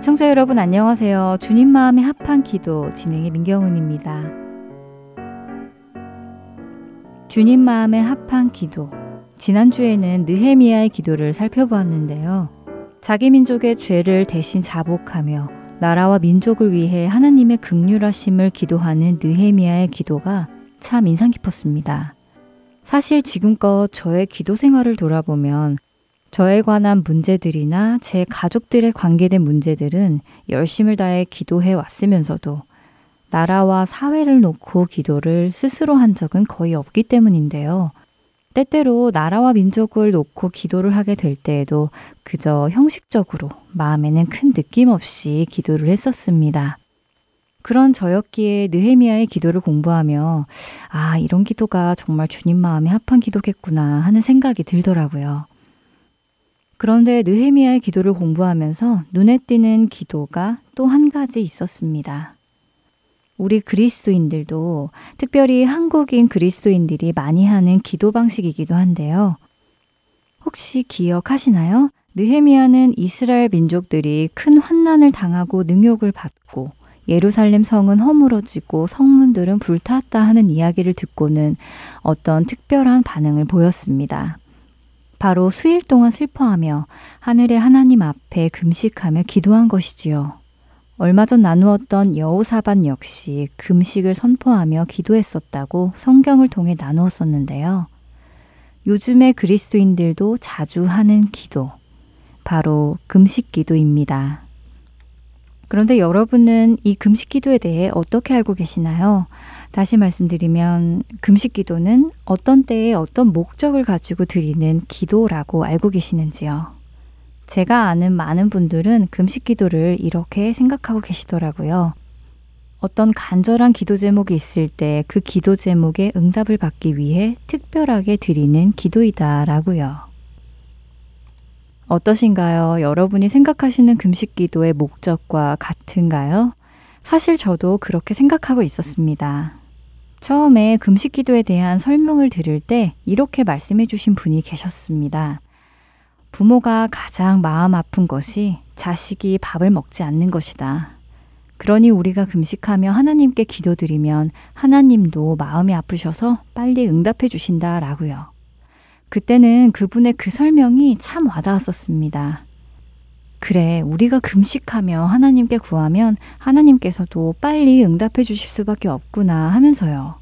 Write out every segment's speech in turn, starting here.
애청자 여러분 안녕하세요. 주님 마음의 합한 기도 진행의 민경은입니다. 주님 마음의 합한 기도. 지난주에는 느헤미야의 기도를 살펴보았는데요. 자기 민족의 죄를 대신 자복하며 나라와 민족을 위해 하나님의 극률하심을 기도하는 느헤미야의 기도가 참 인상 깊었습니다. 사실 지금껏 저의 기도 생활을 돌아보면 저에 관한 문제들이나 제 가족들에 관계된 문제들은 열심을 다해 기도해 왔으면서도 나라와 사회를 놓고 기도를 스스로 한 적은 거의 없기 때문인데요. 때때로 나라와 민족을 놓고 기도를 하게 될 때에도 그저 형식적으로 마음에는 큰 느낌 없이 기도를 했었습니다. 그런 저였기에 느헤미야의 기도를 공부하며 아, 이런 기도가 정말 주님 마음에 합한 기도겠구나 하는 생각이 들더라고요. 그런데 느헤미야의 기도를 공부하면서 눈에 띄는 기도가 또 한 가지 있었습니다. 우리 그리스도인들도 특별히 한국인 그리스도인들이 많이 하는 기도 방식이기도 한데요. 혹시 기억하시나요? 느헤미야는 이스라엘 민족들이 큰 환난을 당하고 능욕을 받고 예루살렘 성은 허물어지고 성문들은 불탔다 하는 이야기를 듣고는 어떤 특별한 반응을 보였습니다. 바로 수일 동안 슬퍼하며 하늘의 하나님 앞에 금식하며 기도한 것이지요. 얼마 전 나누었던 여호사반 역시 금식을 선포하며 기도했었다고 성경을 통해 나누었었는데요. 요즘의 그리스도인들도 자주 하는 기도, 바로 금식 기도입니다. 그런데 여러분은 이 금식 기도에 대해 어떻게 알고 계시나요? 다시 말씀드리면 금식 기도는 어떤 때에 어떤 목적을 가지고 드리는 기도라고 알고 계시는지요? 제가 아는 많은 분들은 금식 기도를 이렇게 생각하고 계시더라고요. 어떤 간절한 기도 제목이 있을 때 그 기도 제목에 응답을 받기 위해 특별하게 드리는 기도이다라고요. 어떠신가요? 여러분이 생각하시는 금식 기도의 목적과 같은가요? 사실 저도 그렇게 생각하고 있었습니다. 처음에 금식 기도에 대한 설명을 들을 때 이렇게 말씀해 주신 분이 계셨습니다. 부모가 가장 마음 아픈 것이 자식이 밥을 먹지 않는 것이다. 그러니 우리가 금식하며 하나님께 기도드리면 하나님도 마음이 아프셔서 빨리 응답해 주신다라고요. 그때는 그분의 그 설명이 참 와닿았었습니다. 그래, 우리가 금식하며 하나님께 구하면 하나님께서도 빨리 응답해 주실 수밖에 없구나 하면서요.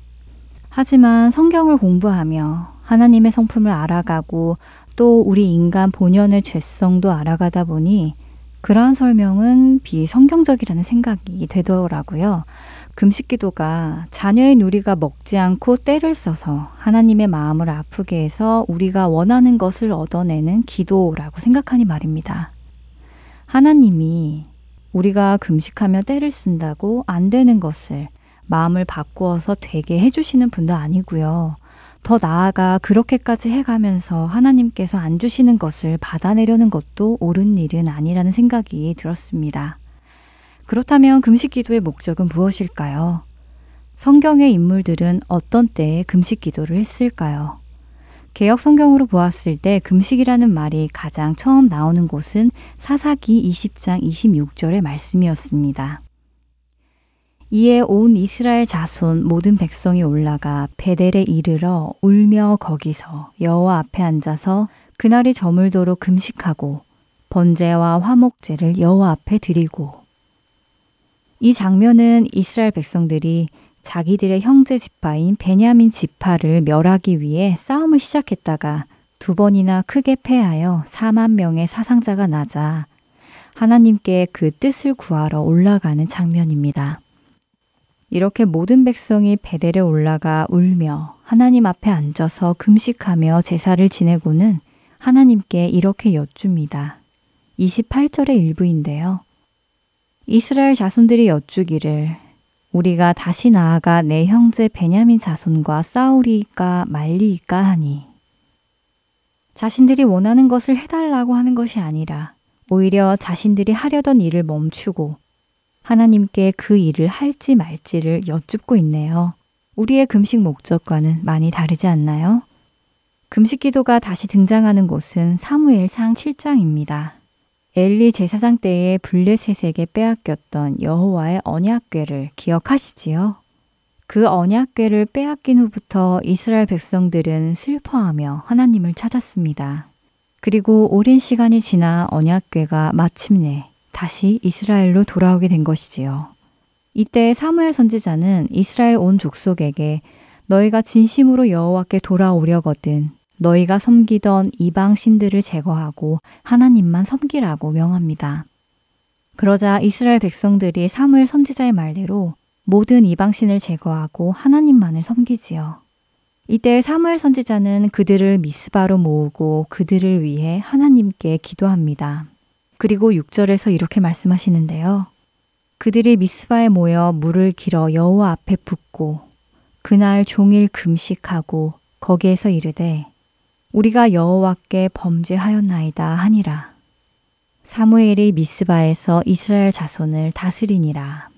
하지만 성경을 공부하며 하나님의 성품을 알아가고 또 우리 인간 본연의 죄성도 알아가다 보니 그러한 설명은 비성경적이라는 생각이 되더라고요. 금식 기도가 자녀인 우리가 먹지 않고 때를 써서 하나님의 마음을 아프게 해서 우리가 원하는 것을 얻어내는 기도라고 생각하니 말입니다. 하나님이 우리가 금식하며 때를 쓴다고 안 되는 것을 마음을 바꾸어서 되게 해주시는 분도 아니고요. 더 나아가 그렇게까지 해가면서 하나님께서 안 주시는 것을 받아내려는 것도 옳은 일은 아니라는 생각이 들었습니다. 그렇다면 금식 기도의 목적은 무엇일까요? 성경의 인물들은 어떤 때에 금식 기도를 했을까요? 개혁 성경으로 보았을 때 금식이라는 말이 가장 처음 나오는 곳은 사사기 20장 26절의 말씀이었습니다. 이에 온 이스라엘 자손 모든 백성이 올라가 베델에 이르러 울며 거기서 여호와 앞에 앉아서 그날이 저물도록 금식하고 번제와 화목제를 여호와 앞에 드리고 이 장면은 이스라엘 백성들이 자기들의 형제 지파인 베냐민 지파를 멸하기 위해 싸움을 시작했다가 두 번이나 크게 패하여 4만 명의 사상자가 나자 하나님께 그 뜻을 구하러 올라가는 장면입니다. 이렇게 모든 백성이 베델에 올라가 울며 하나님 앞에 앉아서 금식하며 제사를 지내고는 하나님께 이렇게 여쭙니다. 28절의 일부인데요. 이스라엘 자손들이 여쭈기를 우리가 다시 나아가 내 형제 베냐민 자손과 싸우리까 말리까 하니 자신들이 원하는 것을 해달라고 하는 것이 아니라 오히려 자신들이 하려던 일을 멈추고 하나님께 그 일을 할지 말지를 여쭙고 있네요. 우리의 금식 목적과는 많이 다르지 않나요? 금식 기도가 다시 등장하는 곳은 사무엘상 7장입니다. 엘리 제사장 때에 블레셋에게 빼앗겼던 여호와의 언약궤를 기억하시지요? 그 언약궤를 빼앗긴 후부터 이스라엘 백성들은 슬퍼하며 하나님을 찾았습니다. 그리고 오랜 시간이 지나 언약궤가 마침내 다시 이스라엘로 돌아오게 된 것이지요. 이때 사무엘 선지자는 이스라엘 온 족속에게 너희가 진심으로 여호와께 돌아오려거든 너희가 섬기던 이방 신들을 제거하고 하나님만 섬기라고 명합니다. 그러자 이스라엘 백성들이 사무엘 선지자의 말대로 모든 이방 신을 제거하고 하나님만을 섬기지요. 이때 사무엘 선지자는 그들을 미스바로 모으고 그들을 위해 하나님께 기도합니다. 그리고 6절에서 이렇게 말씀하시는데요. 그들이 미스바에 모여 물을 길어 여호와 앞에 붓고 그날 종일 금식하고 거기에서 이르되 우리가 여호와께 범죄하였나이다 하니라. 사무엘이 미스바에서 이스라엘 자손을 다스리니라.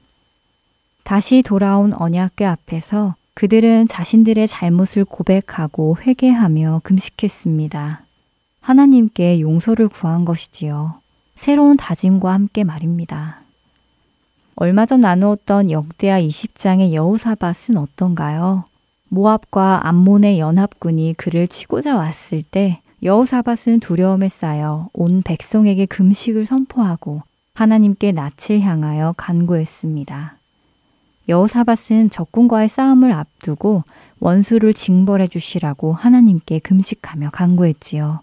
다시 돌아온 언약궤 앞에서 그들은 자신들의 잘못을 고백하고 회개하며 금식했습니다. 하나님께 용서를 구한 것이지요. 새로운 다짐과 함께 말입니다. 얼마 전 나누었던 역대하 20장의 여호사밧은 어떤가요? 모압과 암몬의 연합군이 그를 치고자 왔을 때 여호사밧은 두려움에 쌓여 온 백성에게 금식을 선포하고 하나님께 낯을 향하여 간구했습니다. 여호사밧은 적군과의 싸움을 앞두고 원수를 징벌해 주시라고 하나님께 금식하며 간구했지요.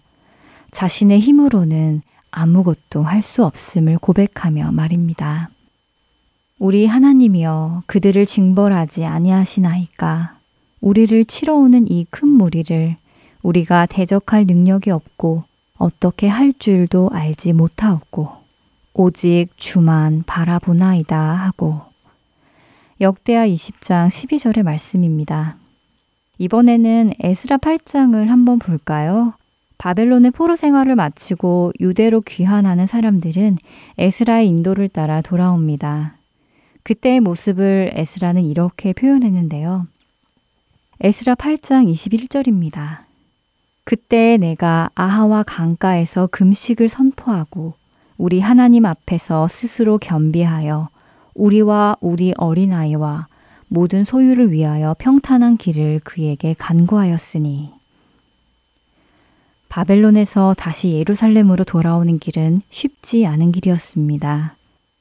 자신의 힘으로는 아무것도 할 수 없음을 고백하며 말입니다. 우리 하나님이여 그들을 징벌하지 아니하시나이까 우리를 치러 오는 이 큰 무리를 우리가 대적할 능력이 없고 어떻게 할 줄도 알지 못하옵고 오직 주만 바라보나이다 하고 역대하 20장 12절의 말씀입니다. 이번에는 에스라 8장을 한번 볼까요? 바벨론의 포로 생활을 마치고 유대로 귀환하는 사람들은 에스라의 인도를 따라 돌아옵니다. 그때의 모습을 에스라는 이렇게 표현했는데요. 에스라 8장 21절입니다. 그때 내가 아하와 강가에서 금식을 선포하고 우리 하나님 앞에서 스스로 겸비하여 우리와 우리 어린아이와 모든 소유를 위하여 평탄한 길을 그에게 간구하였으니 바벨론에서 다시 예루살렘으로 돌아오는 길은 쉽지 않은 길이었습니다.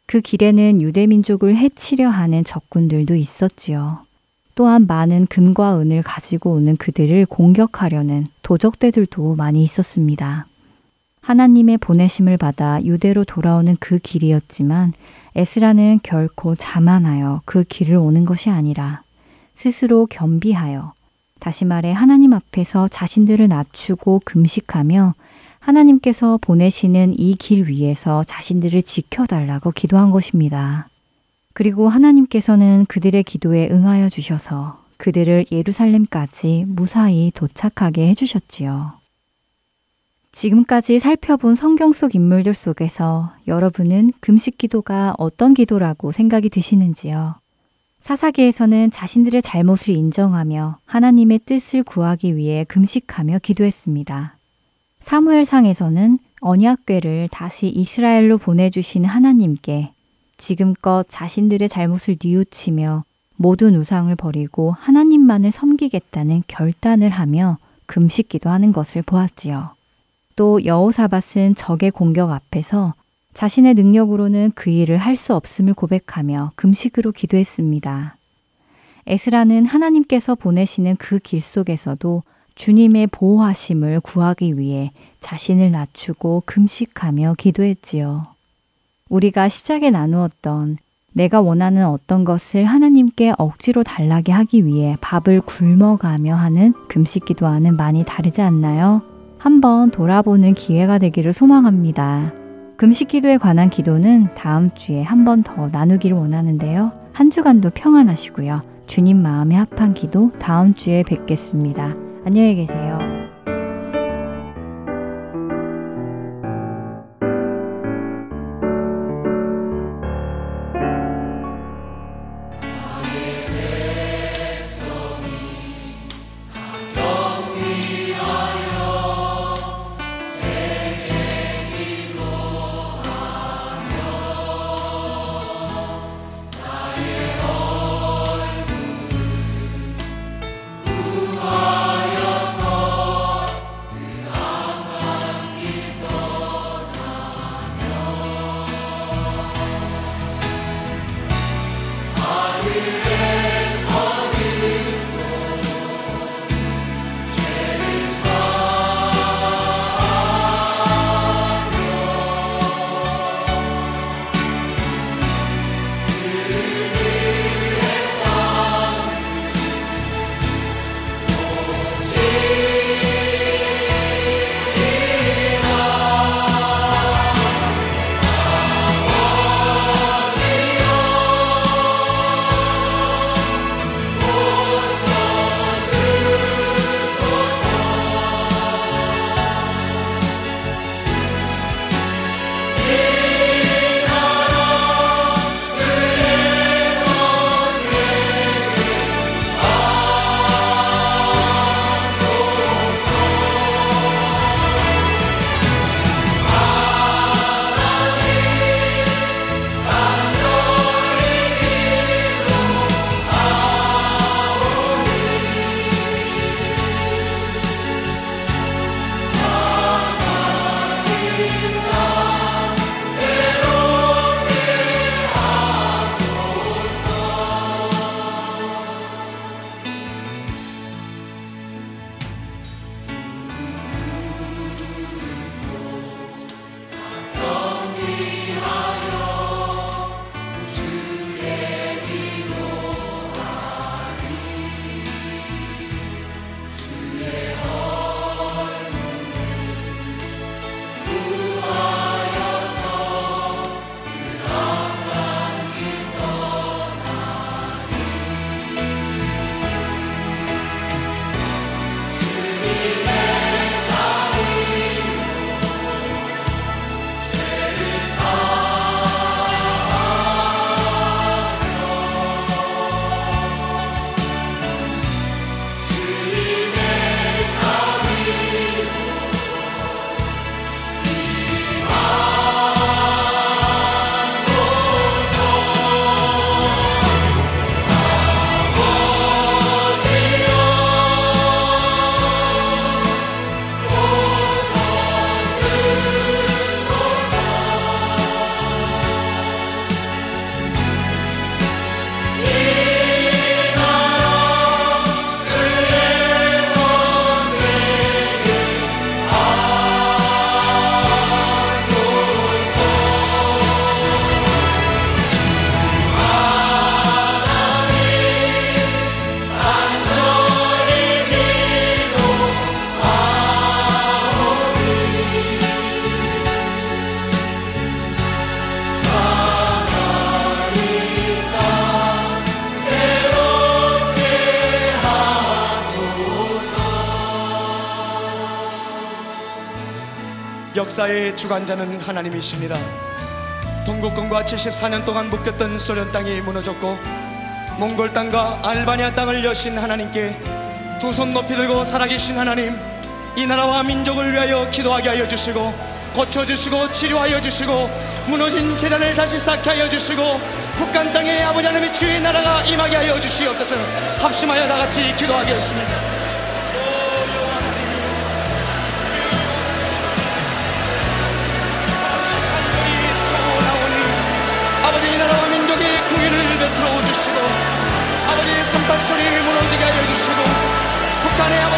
그 길에는 유대 민족을 해치려 하는 적군들도 있었지요. 또한 많은 금과 은을 가지고 오는 그들을 공격하려는 도적대들도 많이 있었습니다. 하나님의 보내심을 받아 유대로 돌아오는 그 길이었지만 에스라는 결코 자만하여 그 길을 오는 것이 아니라 스스로 겸비하여 다시 말해 하나님 앞에서 자신들을 낮추고 금식하며 하나님께서 보내시는 이 길 위에서 자신들을 지켜달라고 기도한 것입니다. 그리고 하나님께서는 그들의 기도에 응하여 주셔서 그들을 예루살렘까지 무사히 도착하게 해주셨지요. 지금까지 살펴본 성경 속 인물들 속에서 여러분은 금식 기도가 어떤 기도라고 생각이 드시는지요? 사사기에서는 자신들의 잘못을 인정하며 하나님의 뜻을 구하기 위해 금식하며 기도했습니다. 사무엘상에서는 언약궤를 다시 이스라엘로 보내주신 하나님께 지금껏 자신들의 잘못을 뉘우치며 모든 우상을 버리고 하나님만을 섬기겠다는 결단을 하며 금식기도 하는 것을 보았지요. 또 여호사밧은 적의 공격 앞에서 자신의 능력으로는 그 일을 할 수 없음을 고백하며 금식으로 기도했습니다. 에스라는 하나님께서 보내시는 그 길 속에서도 주님의 보호하심을 구하기 위해 자신을 낮추고 금식하며 기도했지요. 우리가 시작에 나누었던 내가 원하는 어떤 것을 하나님께 억지로 달라게 하기 위해 밥을 굶어가며 하는 금식 기도와는 많이 다르지 않나요? 한번 돌아보는 기회가 되기를 소망합니다. 금식 기도에 관한 기도는 다음 주에 한 번 더 나누기를 원하는데요. 한 주간도 평안하시고요. 주님 마음에 합한 기도 다음 주에 뵙겠습니다. 안녕히 계세요. 주관자는 하나님이십니다. 동국권과 74년 동안 묶였던 소련 땅이 무너졌고 몽골 땅과 알바니아 땅을 여신 하나님께 두 손 높이 들고 살아계신 하나님 이 나라와 민족을 위하여 기도하게 하여 주시고 고쳐주시고 치료하여 주시고 무너진 재단을 다시 쌓게 하여 주시고 북한 땅에 아버지 하나님의 주의 나라가 임하게 하여 주시옵소서 합심하여 다같이 기도하겠습니다 북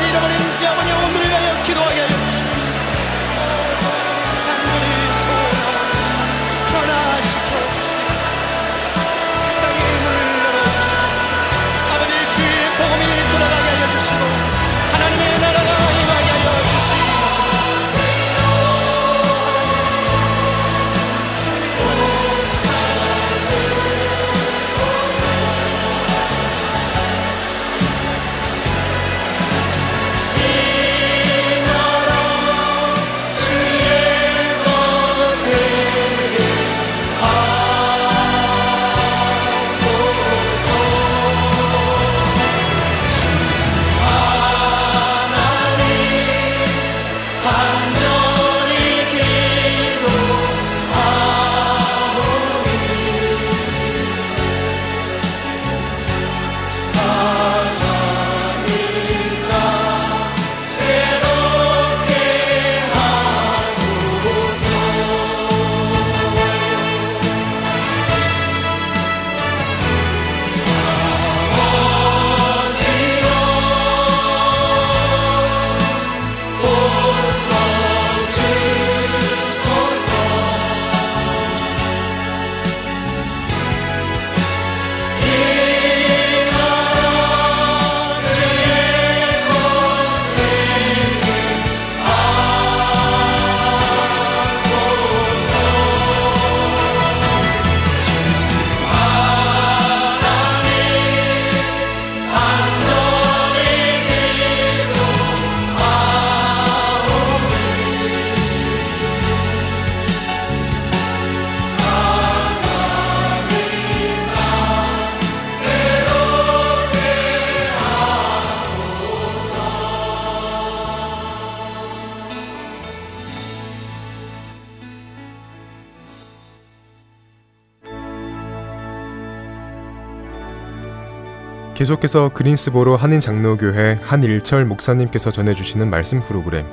계속해서 그린스보로 한인 장로교회 한일철 목사님께서 전해주시는 말씀 프로그램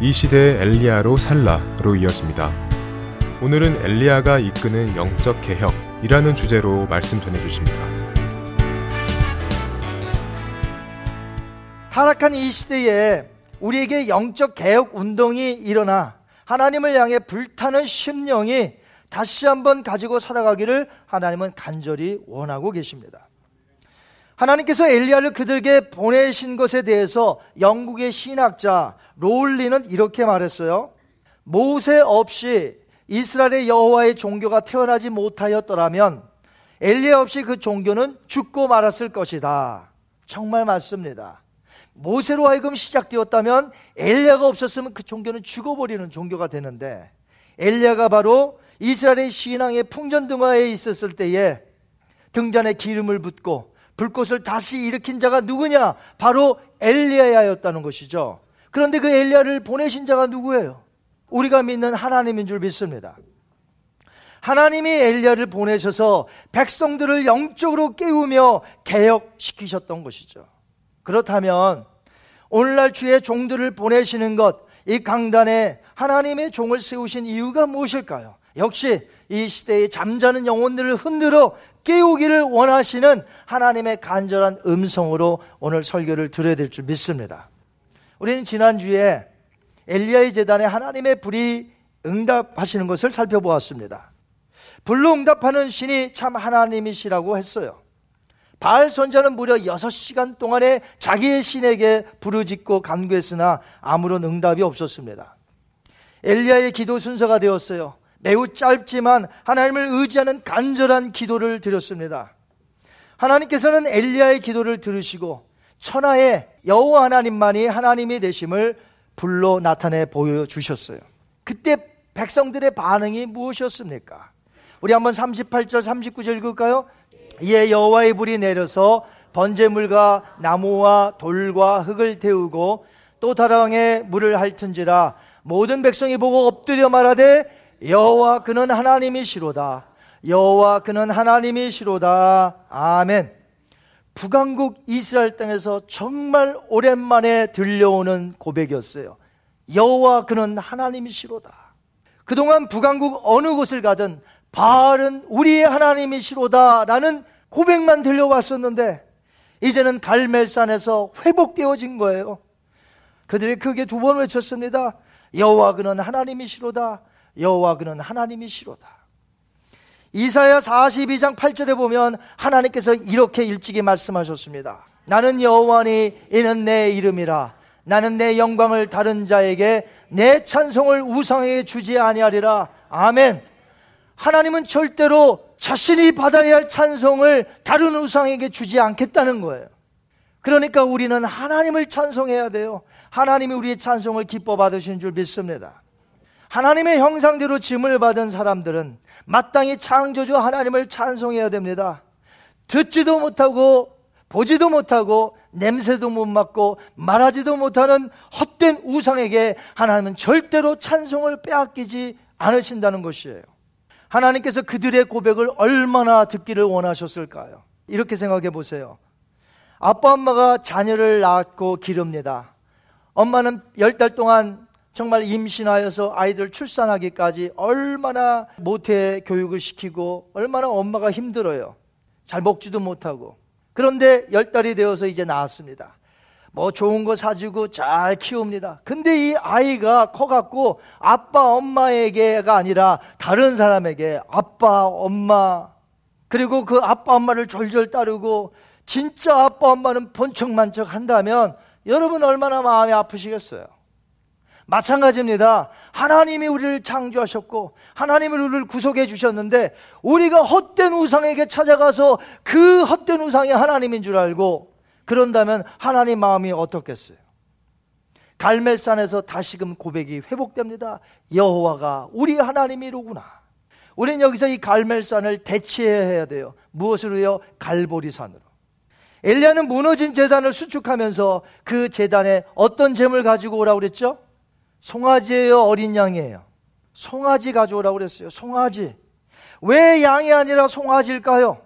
이 시대의 엘리야로 살라로 이어집니다. 오늘은 엘리야가 이끄는 영적 개혁이라는 주제로 말씀 전해주십니다. 타락한 이 시대에 우리에게 영적 개혁 운동이 일어나 하나님을 향해 불타는 심령이 다시 한번 가지고 살아가기를 하나님은 간절히 원하고 계십니다. 하나님께서 엘리야를 그들에게 보내신 것에 대해서 영국의 신학자 롤리는 이렇게 말했어요. 모세 없이 이스라엘의 여호와의 종교가 태어나지 못하였더라면 엘리야 없이 그 종교는 죽고 말았을 것이다. 정말 맞습니다. 모세로 하여금 시작되었다면 엘리야가 없었으면 그 종교는 죽어버리는 종교가 되는데 엘리야가 바로 이스라엘의 신앙의 풍전등화에 있었을 때에 등잔에 기름을 붓고 불꽃을 다시 일으킨 자가 누구냐? 바로 엘리야였다는 것이죠. 그런데 그 엘리야를 보내신 자가 누구예요? 우리가 믿는 하나님인 줄 믿습니다. 하나님이 엘리야를 보내셔서 백성들을 영적으로 깨우며 개혁시키셨던 것이죠. 그렇다면 오늘날 주의 종들을 보내시는 것, 이 강단에 하나님의 종을 세우신 이유가 무엇일까요? 역시 이 시대의 잠자는 영혼들을 흔들어 깨우기를 원하시는 하나님의 간절한 음성으로 오늘 설교를 들어야 될 줄 믿습니다. 우리는 지난주에 엘리야의 재단에 하나님의 불이 응답하시는 것을 살펴보았습니다. 불로 응답하는 신이 참 하나님이시라고 했어요. 바알 선자는 무려 6시간 동안에 자기의 신에게 부르짖고 간구했으나 아무런 응답이 없었습니다. 엘리야의 기도 순서가 되었어요. 매우 짧지만 하나님을 의지하는 간절한 기도를 드렸습니다. 하나님께서는 엘리야의 기도를 들으시고 천하의 여호와 하나님만이 하나님이 되심을 불로 나타내 보여 주셨어요. 그때 백성들의 반응이 무엇이었습니까? 우리 한번 38절 39절 읽을까요? 이에 여호와의 불이 내려서 번제물과 나무와 돌과 흙을 태우고 또 다랑에 물을 핥은지라 모든 백성이 보고 엎드려 말하되 여호와 그는 하나님이시로다. 여호와 그는 하나님이시로다. 아멘. 북왕국 이스라엘 땅에서 정말 오랜만에 들려오는 고백이었어요. 여호와 그는 하나님이시로다. 그동안 북왕국 어느 곳을 가든 바알은 우리의 하나님이시로다라는 고백만 들려왔었는데 이제는 갈멜산에서 회복되어진 거예요. 그들이 크게 두 번 외쳤습니다. 여호와 그는 하나님이시로다. 여호와 그는 하나님이시로다. 이사야 42장 8절에 보면 하나님께서 이렇게 일찍이 말씀하셨습니다. 나는 여호와니 이는 내 이름이라. 나는 내 영광을 다른 자에게 내 찬송을 우상에게 주지 아니하리라. 아멘. 하나님은 절대로 자신이 받아야 할 찬송을 다른 우상에게 주지 않겠다는 거예요. 그러니까 우리는 하나님을 찬송해야 돼요. 하나님이 우리의 찬송을 기뻐 받으신 줄 믿습니다. 하나님의 형상대로 짐을 받은 사람들은 마땅히 창조주 하나님을 찬송해야 됩니다. 듣지도 못하고 보지도 못하고 냄새도 못 맡고 말하지도 못하는 헛된 우상에게 하나님은 절대로 찬송을 빼앗기지 않으신다는 것이에요. 하나님께서 그들의 고백을 얼마나 듣기를 원하셨을까요? 이렇게 생각해 보세요. 아빠 엄마가 자녀를 낳고 기릅니다. 엄마는 열 달 동안 정말 임신하여서 아이들 출산하기까지 얼마나 모태 교육을 시키고 얼마나 엄마가 힘들어요. 잘 먹지도 못하고. 그런데 열 달이 되어서 이제 나왔습니다. 뭐 좋은 거 사주고 잘 키웁니다. 근데 이 아이가 커갖고 아빠 엄마에게가 아니라 다른 사람에게 아빠 엄마 그리고 그 아빠 엄마를 졸졸 따르고 진짜 아빠 엄마는 번쩍만쩍 한다면 여러분 얼마나 마음이 아프시겠어요? 마찬가지입니다. 하나님이 우리를 창조하셨고 하나님이 우리를 구속해 주셨는데 우리가 헛된 우상에게 찾아가서 그 헛된 우상이 하나님인 줄 알고 그런다면 하나님 마음이 어떻겠어요? 갈멜산에서 다시금 고백이 회복됩니다. 여호와가 우리 하나님이로구나. 우리는 여기서 이 갈멜산을 대체해야 돼요. 무엇으로요? 갈보리산으로. 엘리야는 무너진 재단을 수축하면서 그 재단에 어떤 재물 가지고 오라고 그랬죠? 송아지예요, 어린 양이에요. 송아지 가져오라고 그랬어요. 송아지. 왜 양이 아니라 송아지일까요?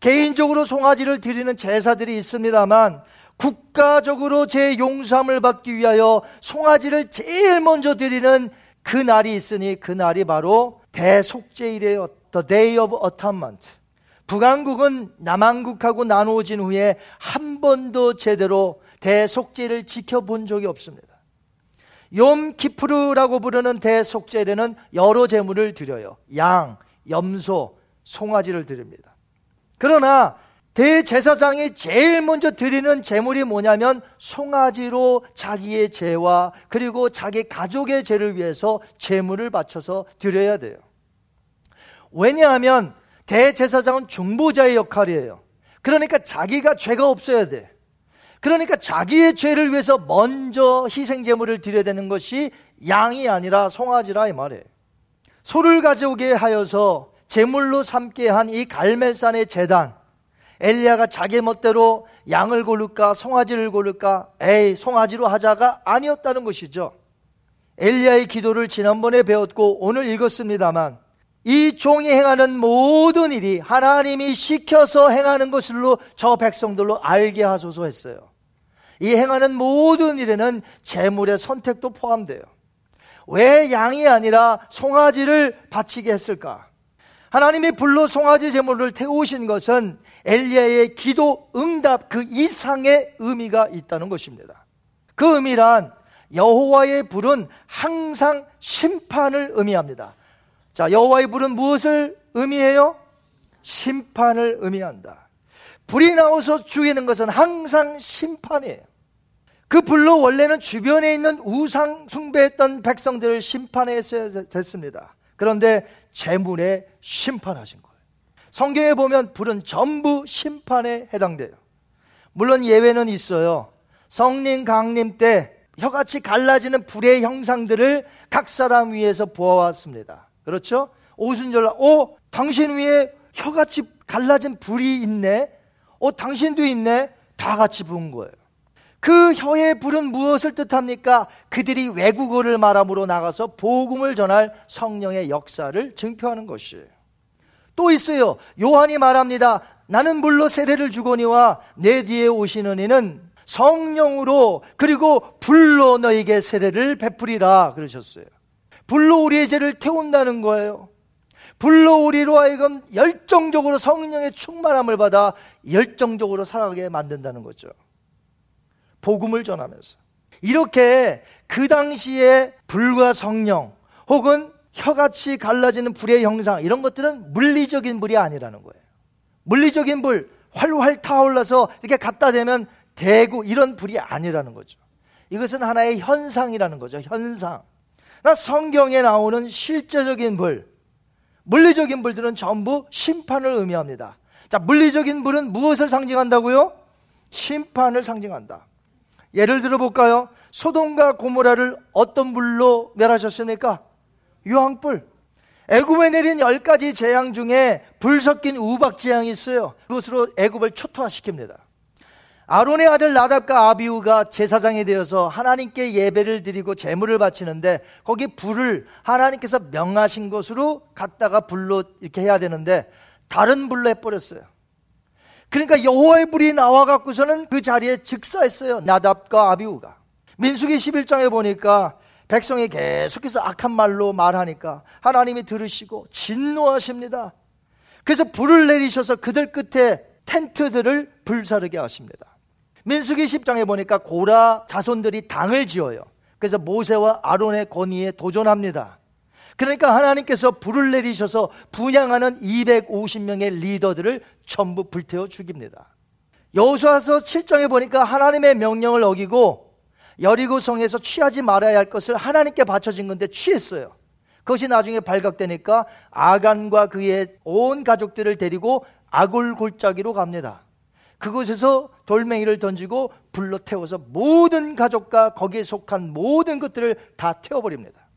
개인적으로 송아지를 드리는 제사들이 있습니다만 국가적으로 제 용서함을 받기 위하여 송아지를 제일 먼저 드리는 그 날이 있으니 그 날이 바로 대속제일이에요. The Day of Atonement. 북한국은 남한국하고 나누어진 후에 한 번도 제대로 대속제를 지켜본 적이 없습니다. 욤 키프르라고 부르는 대속제에는 여러 제물을 드려요. 양, 염소, 송아지를 드립니다. 그러나 대제사장이 제일 먼저 드리는 제물이 뭐냐면 송아지로 자기의 죄와 그리고 자기 가족의 죄를 위해서 제물을 바쳐서 드려야 돼요. 왜냐하면 대제사장은 중보자의 역할이에요. 그러니까 자기가 죄가 없어야 돼. 그러니까 자기의 죄를 위해서 먼저 희생 제물을 드려야 되는 것이 양이 아니라 송아지라 이 말이에요. 소를 가져오게 하여서 제물로 삼게 한 이 갈멜산의 재단. 엘리야가 자기 멋대로 양을 고를까 송아지를 고를까? 에이, 송아지로 하자가 아니었다는 것이죠. 엘리야의 기도를 지난번에 배웠고 오늘 읽었습니다만 이 종이 행하는 모든 일이 하나님이 시켜서 행하는 것으로 저 백성들로 알게 하소서 했어요. 이 행하는 모든 일에는 재물의 선택도 포함돼요. 왜 양이 아니라 송아지를 바치게 했을까? 하나님이 불로 송아지 제물을 태우신 것은 엘리야의 기도 응답 그 이상의 의미가 있다는 것입니다. 그 의미란 여호와의 불은 항상 심판을 의미합니다. 자, 여호와의 불은 무엇을 의미해요? 심판을 의미한다. 불이 나와서 죽이는 것은 항상 심판이에요. 그 불로 원래는 주변에 있는 우상 숭배했던 백성들을 심판했어야 됐습니다. 그런데 재물에 심판하신 거예요. 성경에 보면 불은 전부 심판에 해당돼요. 물론 예외는 있어요. 성령 강림 때 혀같이 갈라지는 불의 형상들을 각 사람 위에서 보아왔습니다. 그렇죠? 오순절날, 오, 당신 위에 혀같이 갈라진 불이 있네? 어, 당신도 있네? 다 같이 부은 거예요. 그 혀의 불은 무엇을 뜻합니까? 그들이 외국어를 말함으로 나가서 복음을 전할 성령의 역사를 증표하는 것이에요. 또 있어요. 요한이 말합니다. 나는 물로 세례를 주거니와 내 뒤에 오시는 이는 성령으로 그리고 불로 너에게 세례를 베풀이라 그러셨어요. 불로 우리의 죄를 태운다는 거예요. 불로 우리로 하여금 열정적으로 성령의 충만함을 받아 열정적으로 살아가게 만든다는 거죠. 복음을 전하면서. 이렇게 그 당시에 불과 성령 혹은 혀같이 갈라지는 불의 형상 이런 것들은 물리적인 불이 아니라는 거예요. 물리적인 불 활활 타올라서 이렇게 갖다 대면 대고 이런 불이 아니라는 거죠. 이것은 하나의 현상이라는 거죠. 현상. 나 성경에 나오는 실제적인 불, 물리적인 불들은 전부 심판을 의미합니다. 자, 물리적인 불은 무엇을 상징한다고요? 심판을 상징한다. 예를 들어 볼까요? 소돔과 고모라를 어떤 불로 멸하셨습니까? 유황불. 애굽에 내린 열 가지 재앙 중에 불 섞인 우박 재앙이 있어요. 그것으로 애굽을 초토화시킵니다. 아론의 아들 나답과 아비우가 제사장이 되어서 하나님께 예배를 드리고 제물을 바치는데 거기 불을 하나님께서 명하신 것으로 갖다가 불로 이렇게 해야 되는데 다른 불로 해버렸어요. 그러니까 여호와의 불이 나와 갖고서는 그 자리에 즉사했어요. 나답과 아비우가. 민수기 11장에 보니까 백성이 계속해서 악한 말로 말하니까 하나님이 들으시고 진노하십니다. 그래서 불을 내리셔서 그들 끝에 텐트들을 불사르게 하십니다. 민수기 10장에 보니까 고라 자손들이 당을 지어요. 그래서 모세와 아론의 권위에 도전합니다. 그러니까 하나님께서 불을 내리셔서 분양하는 250명의 리더들을 전부 불태워 죽입니다. 여호수아서 7장에 보니까 하나님의 명령을 어기고 여리고 성에서 취하지 말아야 할 것을 하나님께 바쳐진 건데 취했어요. 그것이 나중에 발각되니까 아간과 그의 온 가족들을 데리고 아골 골짜기로 갑니다. 그곳에서 돌멩이를 던지고 불로 태워서 모든 가족과 거기에 속한 모든 것들을 다 태워버립니다.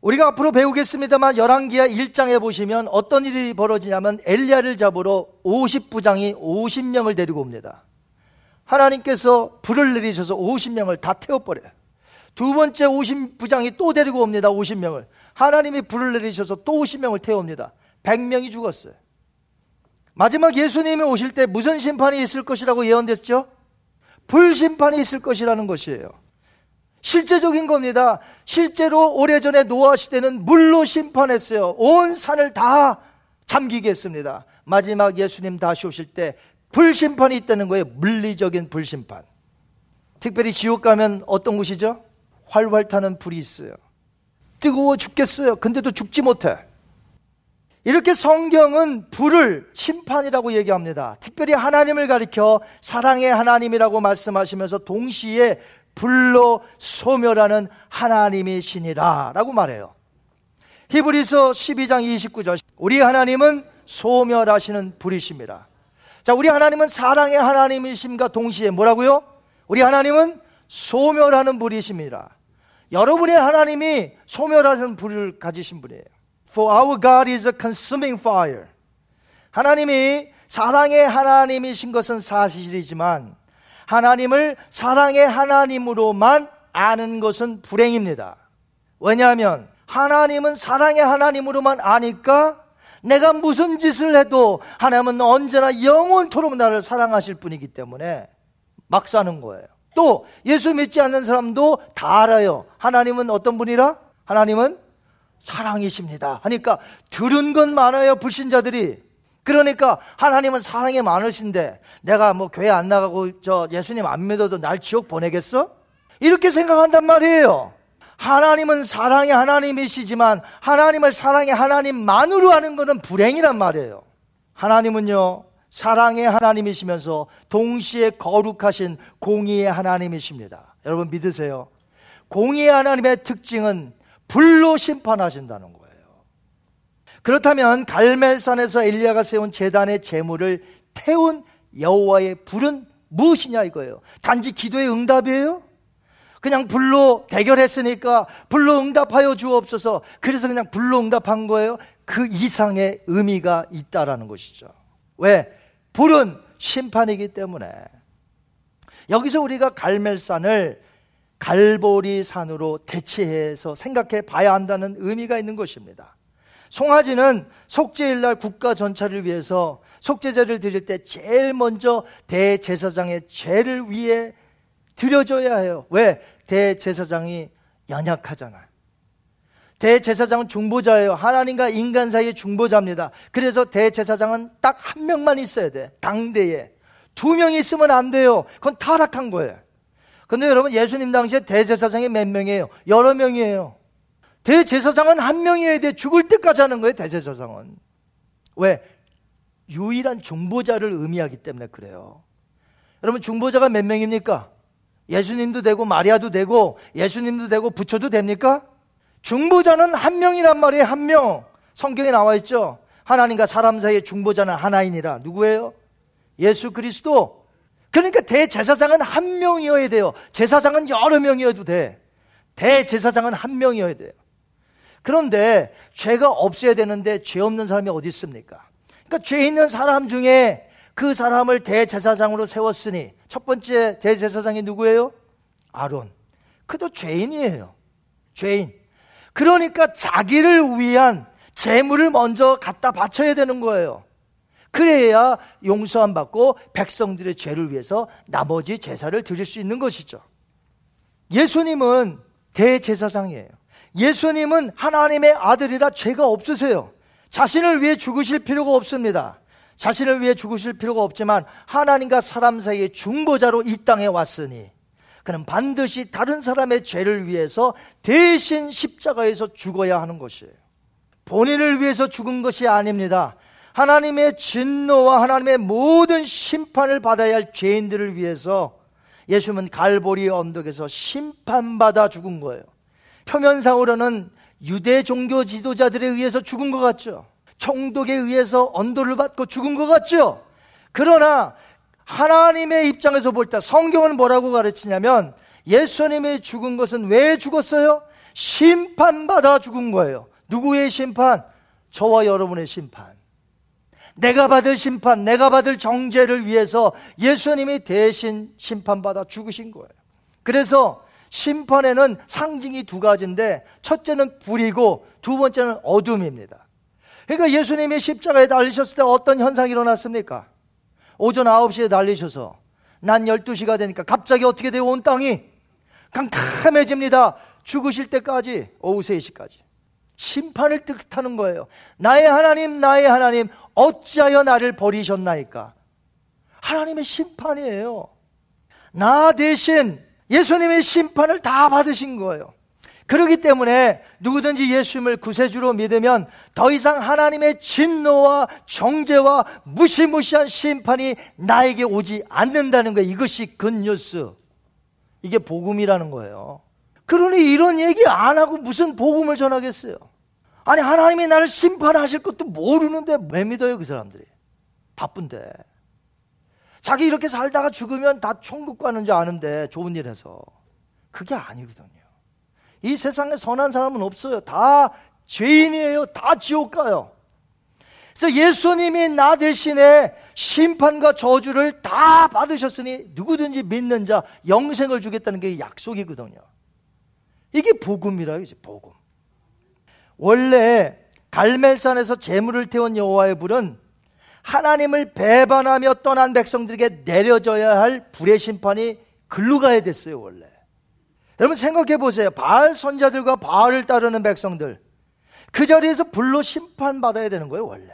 우리가 앞으로 배우겠습니다만 열왕기하 1장에 보시면 어떤 일이 벌어지냐면 엘리야를 잡으러 50부장이 50명을 데리고 옵니다. 하나님께서 불을 내리셔서 50명을 다 태워버려요. 두 번째 50부장이 또 데리고 옵니다. 50명을. 하나님이 불을 내리셔서 또 50명을 태웁니다. 100명이 죽었어요. 마지막 예수님이 오실 때 무슨 심판이 있을 것이라고 예언됐죠? 불심판이 있을 것이라는 것이에요. 실제적인 겁니다. 실제로 오래전에 노아 시대는 물로 심판했어요. 온 산을 다 잠기게 했습니다. 마지막 예수님 다시 오실 때 불심판이 있다는 거예요. 물리적인 불심판. 특별히 지옥 가면 어떤 곳이죠? 활활 타는 불이 있어요. 뜨거워 죽겠어요. 근데도 죽지 못해. 이렇게 성경은 불을 심판이라고 얘기합니다. 특별히 하나님을 가리켜 사랑의 하나님이라고 말씀하시면서 동시에 불로 소멸하는 하나님이시니라 라고 말해요. 히브리서 12장 29절 우리 하나님은 소멸하시는 불이십니다. 자, 우리 하나님은 사랑의 하나님이심과 동시에 뭐라고요? 우리 하나님은 소멸하는 불이십니다. 여러분의 하나님이 소멸하는 불을 가지신 분이에요. For our God is a consuming fire. 하나님이 사랑의 하나님이신 것은 사실이지만 하나님을 사랑의 하나님으로만 아는 것은 불행입니다. 왜냐하면 하나님은 사랑의 하나님으로만 아니까 내가 무슨 짓을 해도 하나님은 언제나 영원토록 나를 사랑하실 분이기 때문에 막 사는 거예요. 또 예수 믿지 않는 사람도 다 알아요. 하나님은 어떤 분이라? 하나님은 사랑이십니다. 하니까 들은 건 많아요, 불신자들이. 그러니까 하나님은 사랑이 많으신데 내가 뭐 교회 안 나가고 저 예수님 안 믿어도 날 지옥 보내겠어? 이렇게 생각한단 말이에요. 하나님은 사랑의 하나님이시지만 하나님을 사랑의 하나님만으로 하는 것은 불행이란 말이에요. 하나님은요, 사랑의 하나님이시면서 동시에 거룩하신 공의의 하나님이십니다. 여러분 믿으세요. 공의의 하나님의 특징은 불로 심판하신다는 거예요. 그렇다면 갈멜산에서 엘리야가 세운 재단의 제물을 태운 여호와의 불은 무엇이냐 이거예요. 단지 기도의 응답이에요? 그냥 불로 대결했으니까 불로 응답하여 주옵소서. 그래서 그냥 불로 응답한 거예요. 그 이상의 의미가 있다라는 것이죠. 왜? 불은 심판이기 때문에. 여기서 우리가 갈멜산을 갈보리 산으로 대체해서 생각해 봐야 한다는 의미가 있는 것입니다. 송아지는 속죄일날 국가 전차를 위해서 속죄제를 드릴 때 제일 먼저 대제사장의 죄를 위해 드려줘야 해요. 왜? 대제사장이 연약하잖아요. 대제사장은 중보자예요. 하나님과 인간 사이의 중보자입니다. 그래서 대제사장은 딱 한 명만 있어야 돼. 당대에. 두 명이 있으면 안 돼요. 그건 타락한 거예요. 근데 여러분 예수님 당시에 대제사장이 몇 명이에요? 여러 명이에요. 대제사장은 한 명이어야 돼. 죽을 때까지 하는 거예요, 대제사장은. 왜? 유일한 중보자를 의미하기 때문에 그래요. 여러분 중보자가 몇 명입니까? 예수님도 되고 마리아도 되고 예수님도 되고 부처도 됩니까? 중보자는 한 명이란 말이에요, 한 명. 성경에 나와 있죠. 하나님과 사람 사이의 중보자는 하나이니라. 누구예요? 예수 그리스도. 그러니까 대제사장은 한 명이어야 돼요. 제사장은 여러 명이어도 돼. 대제사장은 한 명이어야 돼요. 그런데 죄가 없어야 되는데 죄 없는 사람이 어디 있습니까? 그러니까 죄 있는 사람 중에 그 사람을 대제사장으로 세웠으니 첫 번째 대제사장이 누구예요? 아론. 그도 죄인이에요. 죄인. 그러니까 자기를 위한 재물을 먼저 갖다 바쳐야 되는 거예요. 그래야 용서함 받고 백성들의 죄를 위해서 나머지 제사를 드릴 수 있는 것이죠. 예수님은 대제사장이에요. 예수님은 하나님의 아들이라 죄가 없으세요. 자신을 위해 죽으실 필요가 없습니다. 자신을 위해 죽으실 필요가 없지만 하나님과 사람 사이의 중보자로 이 땅에 왔으니 그는 반드시 다른 사람의 죄를 위해서 대신 십자가에서 죽어야 하는 것이에요. 본인을 위해서 죽은 것이 아닙니다. 하나님의 진노와 하나님의 모든 심판을 받아야 할 죄인들을 위해서 예수님은 갈보리 언덕에서 심판받아 죽은 거예요. 표면상으로는 유대 종교 지도자들에 의해서 죽은 것 같죠. 총독에 의해서 언도를 받고 죽은 것 같죠. 그러나 하나님의 입장에서 볼 때 성경은 뭐라고 가르치냐면 예수님이 죽은 것은 왜 죽었어요? 심판받아 죽은 거예요. 누구의 심판? 저와 여러분의 심판. 내가 받을 심판, 내가 받을 정죄를 위해서 예수님이 대신 심판받아 죽으신 거예요. 그래서 심판에는 상징이 두 가지인데 첫째는 불이고 두 번째는 어둠입니다. 그러니까 예수님이 십자가에 달리셨을 때 어떤 현상이 일어났습니까? 오전 9시에 달리셔서 난 12시가 되니까 갑자기 어떻게 돼요? 온 땅이 캄캄해집니다. 죽으실 때까지 오후 3시까지. 심판을 뜻하는 거예요. 나의 하나님, 나의 하나님, 어찌하여 나를 버리셨나이까? 하나님의 심판이에요. 나 대신 예수님의 심판을 다 받으신 거예요. 그렇기 때문에 누구든지 예수님을 구세주로 믿으면 더 이상 하나님의 진노와 정죄와 무시무시한 심판이 나에게 오지 않는다는 거예요. 이것이 굿뉴스. 이게 복음이라는 거예요. 그러니 이런 얘기 안 하고 무슨 복음을 전하겠어요? 아니, 하나님이 나를 심판하실 것도 모르는데 왜 믿어요, 그 사람들이? 바쁜데. 자기 이렇게 살다가 죽으면 다 천국 가는 줄 아는데 좋은 일 해서. 그게 아니거든요. 이 세상에 선한 사람은 없어요. 다 죄인이에요. 다 지옥 가요. 그래서 예수님이 나 대신에 심판과 저주를 다 받으셨으니 누구든지 믿는 자 영생을 주겠다는 게 약속이거든요. 이게 복음이라 이지 복음. 원래 갈멜산에서 재물을 태운 여호와의 불은 하나님을 배반하며 떠난 백성들에게 내려져야 할 불의 심판이 글로 가야 됐어요, 원래. 여러분 생각해 보세요. 바알 선자들과 바알을 따르는 백성들. 그 자리에서 불로 심판받아야 되는 거예요, 원래.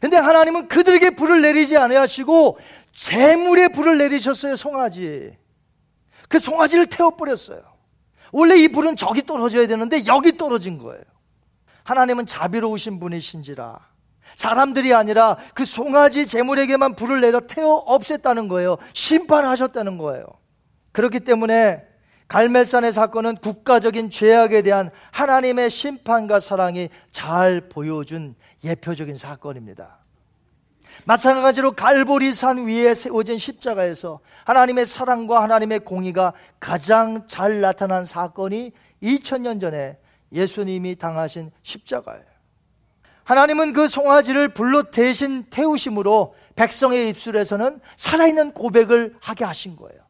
근데 하나님은 그들에게 불을 내리지 않으시고 재물의 불을 내리셨어요, 송아지. 그 송아지를 태워버렸어요. 원래 이 불은 저기 떨어져야 되는데 여기 떨어진 거예요. 하나님은 자비로우신 분이신지라 사람들이 아니라 그 송아지 재물에게만 불을 내려 태워 없앴다는 거예요. 심판하셨다는 거예요. 그렇기 때문에 갈멜산의 사건은 국가적인 죄악에 대한 하나님의 심판과 사랑이 잘 보여준 예표적인 사건입니다. 마찬가지로 갈보리산 위에 세워진 십자가에서 하나님의 사랑과 하나님의 공의가 가장 잘 나타난 사건이 2000년 전에 예수님이 당하신 십자가예요. 하나님은 그 송아지를 불로 대신 태우심으로 백성의 입술에서는 살아있는 고백을 하게 하신 거예요.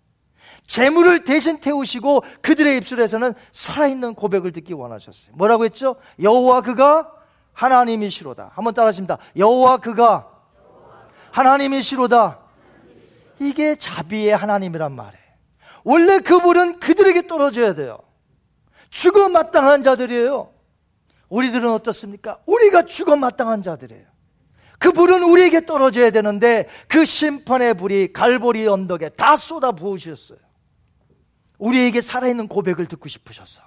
재물을 대신 태우시고 그들의 입술에서는 살아있는 고백을 듣기 원하셨어요. 뭐라고 했죠? 여호와 그가 하나님이시로다. 한번 따라하십니다. 여호와 그가 하나님이시로다. 이게 자비의 하나님이란 말이에요. 원래 그분은 그들에게 떨어져야 돼요. 죽어 마땅한 자들이에요. 우리들은 어떻습니까? 우리가 죽어 마땅한 자들이에요. 그 불은 우리에게 떨어져야 되는데 그 심판의 불이 갈보리 언덕에 다 쏟아 부으셨어요. 우리에게 살아있는 고백을 듣고 싶으셔서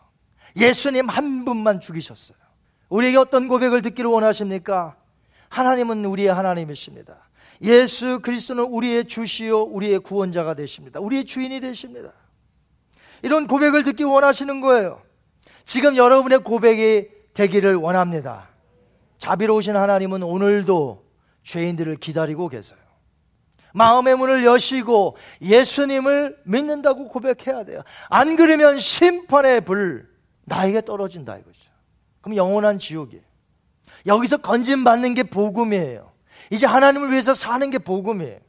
예수님 한 분만 죽이셨어요. 우리에게 어떤 고백을 듣기를 원하십니까? 하나님은 우리의 하나님이십니다. 예수 그리스도는 우리의 주시요 우리의 구원자가 되십니다. 우리의 주인이 되십니다. 이런 고백을 듣기 원하시는 거예요. 지금 여러분의 고백이 되기를 원합니다. 자비로우신 하나님은 오늘도 죄인들을 기다리고 계세요. 마음의 문을 여시고 예수님을 믿는다고 고백해야 돼요. 안 그러면 심판의 불 나에게 떨어진다 이거죠. 그럼 영원한 지옥이에요. 여기서 건진 받는 게 복음이에요. 이제 하나님을 위해서 사는 게 복음이에요.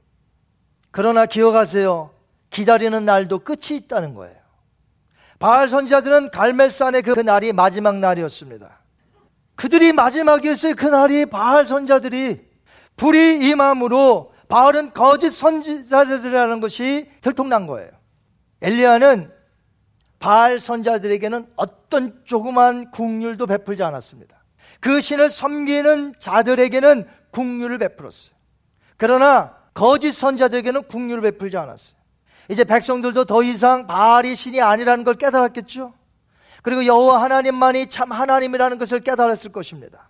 그러나 기억하세요. 기다리는 날도 끝이 있다는 거예요. 바알 선지자들은 갈멜산의 그 날이 마지막 날이었습니다. 그들이 마지막이었어요. 그 날이 바알 선자들이 불이 임함으로 바알은 거짓 선지자들이라는 것이 들통난 거예요. 엘리야는 바알 선자들에게는 어떤 조그만 국률도 베풀지 않았습니다. 그 신을 섬기는 자들에게는 국률을 베풀었어요. 그러나 거짓 선자들에게는 국률을 베풀지 않았어요. 이제 백성들도 더 이상 바알이 신이 아니라는 걸 깨달았겠죠. 그리고 여호와 하나님만이 참 하나님이라는 것을 깨달았을 것입니다.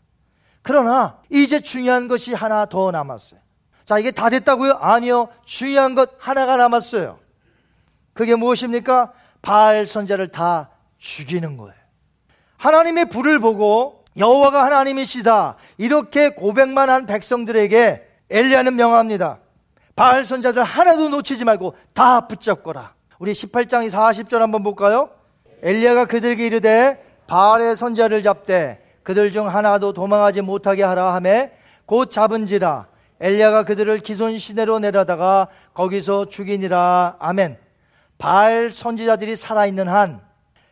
그러나 이제 중요한 것이 하나 더 남았어요. 자, 이게 다 됐다고요? 아니요. 중요한 것 하나가 남았어요. 그게 무엇입니까? 바알 선자를 다 죽이는 거예요. 하나님의 불을 보고 여호와가 하나님이시다. 이렇게 고백만 한 백성들에게 엘리야는 명합니다. 바알 선자들 하나도 놓치지 말고 다 붙잡거라. 우리 18장 40절 한번 볼까요? 엘리야가 그들에게 이르되 바알의 선자를 잡되 그들 중 하나도 도망하지 못하게 하라 하매 곧 잡은지라 엘리야가 그들을 기손 시내로 내려다가 거기서 죽이니라 아멘. 바알 선지자들이 살아 있는 한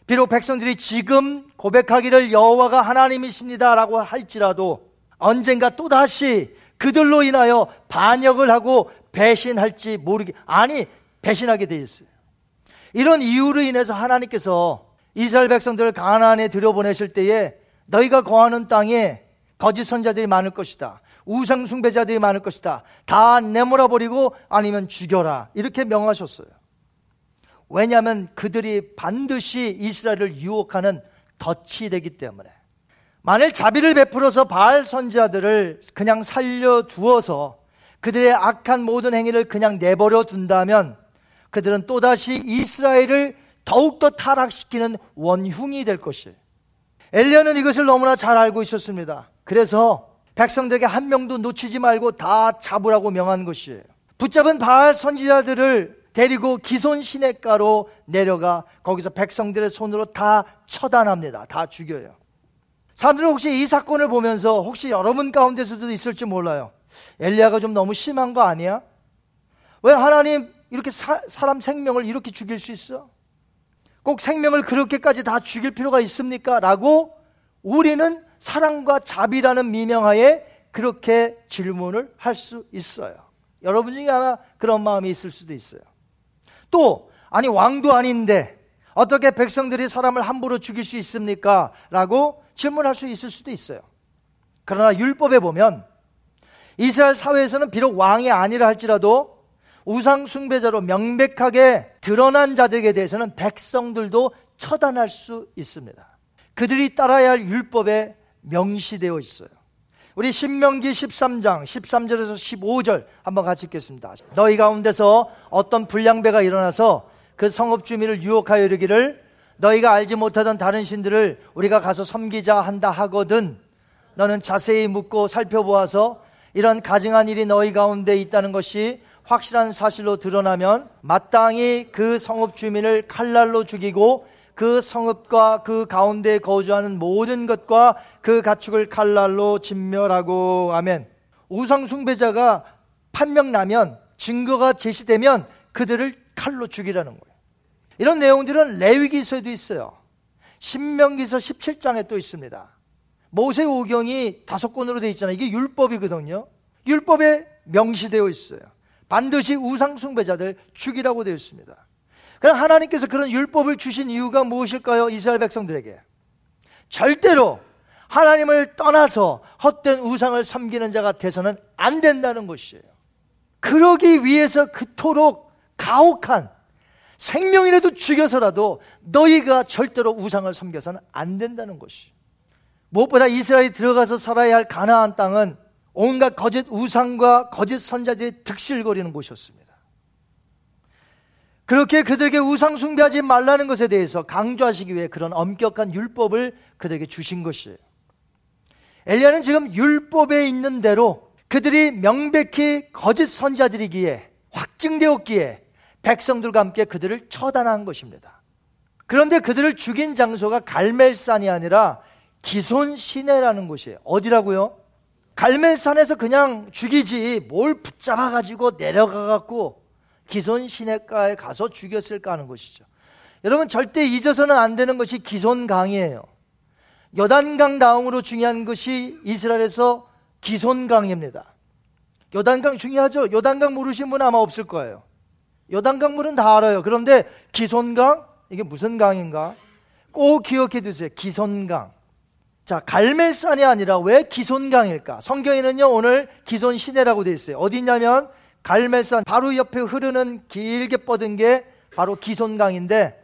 비록 백성들이 지금 고백하기를 여호와가 하나님이십니다라고 할지라도 언젠가 또다시 그들로 인하여 반역을 하고 배신할지 모르게 아니 배신하게 돼 있어요. 이런 이유로 인해서 하나님께서 이스라엘 백성들을 가나안에 들여보내실 때에 너희가 거하는 땅에 거짓 선자들이 많을 것이다. 우상 숭배자들이 많을 것이다. 다 내몰아 버리고 아니면 죽여라. 이렇게 명하셨어요. 왜냐하면 그들이 반드시 이스라엘을 유혹하는 덫이 되기 때문에. 만일 자비를 베풀어서 바알 선지자들을 그냥 살려 두어서 그들의 악한 모든 행위를 그냥 내버려 둔다면 그들은 또다시 이스라엘을 더욱더 타락시키는 원흉이 될 것이에요. 엘리야는 이것을 너무나 잘 알고 있었습니다. 그래서 백성들에게 한 명도 놓치지 말고 다 잡으라고 명한 것이에요. 붙잡은 바알 선지자들을 데리고 기손 시냇가로 내려가 거기서 백성들의 손으로 다 처단합니다. 다 죽여요. 사람들은 혹시 이 사건을 보면서 혹시 여러분 가운데서도 있을지 몰라요. 엘리야가 좀 너무 심한 거 아니야? 왜 하나님 이렇게 사, 사람 생명을 이렇게 죽일 수 있어? 꼭 생명을 그렇게까지 다 죽일 필요가 있습니까? 라고 우리는 사랑과 자비라는 미명하에 그렇게 질문을 할 수 있어요. 여러분 중에 아마 그런 마음이 있을 수도 있어요. 또, 아니, 왕도 아닌데, 어떻게 백성들이 사람을 함부로 죽일 수 있습니까? 라고 질문할 수 있을 수도 있어요. 그러나 율법에 보면 이스라엘 사회에서는 비록 왕이 아니라 할지라도 우상 숭배자로 명백하게 드러난 자들에게 대해서는 백성들도 처단할 수 있습니다. 그들이 따라야 할 율법에 명시되어 있어요. 우리 신명기 13장 13절에서 15절 한번 같이 읽겠습니다. 너희 가운데서 어떤 불량배가 일어나서 그 성읍 주민을 유혹하여 이르기를 너희가 알지 못하던 다른 신들을 우리가 가서 섬기자 한다 하거든 너는 자세히 묻고 살펴보아서 이런 가증한 일이 너희 가운데 있다는 것이 확실한 사실로 드러나면 마땅히 그 성읍 주민을 칼날로 죽이고 그 성읍과 그 가운데 거주하는 모든 것과 그 가축을 칼날로 진멸하고 아멘. 우상 숭배자가 판명나면 증거가 제시되면 그들을 칼로 죽이라는 거예요. 이런 내용들은 레위기서에도 있어요. 신명기서 17장에 또 있습니다. 모세 오경이 다섯 권으로 되어 있잖아요. 이게 율법이거든요. 율법에 명시되어 있어요. 반드시 우상숭배자들 죽이라고 되어 있습니다. 그럼 하나님께서 그런 율법을 주신 이유가 무엇일까요? 이스라엘 백성들에게. 절대로 하나님을 떠나서 헛된 우상을 섬기는 자가 돼서는 안 된다는 것이에요. 그러기 위해서 그토록 가혹한 생명이라도 죽여서라도 너희가 절대로 우상을 섬겨서는 안 된다는 것이. 무엇보다 이스라엘이 들어가서 살아야 할 가나안 땅은 온갖 거짓 우상과 거짓 선자들이 득실거리는 곳이었습니다. 그렇게 그들에게 우상 숭배하지 말라는 것에 대해서 강조하시기 위해 그런 엄격한 율법을 그들에게 주신 것이에요. 엘리야는 지금 율법에 있는 대로 그들이 명백히 거짓 선자들이기에 확증되었기에 백성들과 함께 그들을 처단한 것입니다. 그런데 그들을 죽인 장소가 갈멜산이 아니라 기손 시내라는 곳이에요. 어디라고요? 갈멜산에서 그냥 죽이지 뭘 붙잡아 가지고 내려가 갖고 기손 시내가에 가서 죽였을까 하는 것이죠. 여러분 절대 잊어서는 안 되는 것이 기손강이에요. 여단강 다음으로 중요한 것이 이스라엘에서 기손강입니다. 요단강 중요하죠? 요단강 모르신 분 아마 없을 거예요. 요단강 물은 다 알아요. 그런데 기손강? 이게 무슨 강인가? 꼭 기억해 두세요. 기손강. 자, 갈멜산이 아니라 왜 기손강일까? 성경에는요, 오늘 기손 시내라고 되어 있어요. 어디 있냐면, 갈멜산 바로 옆에 흐르는 길게 뻗은 게 바로 기손강인데,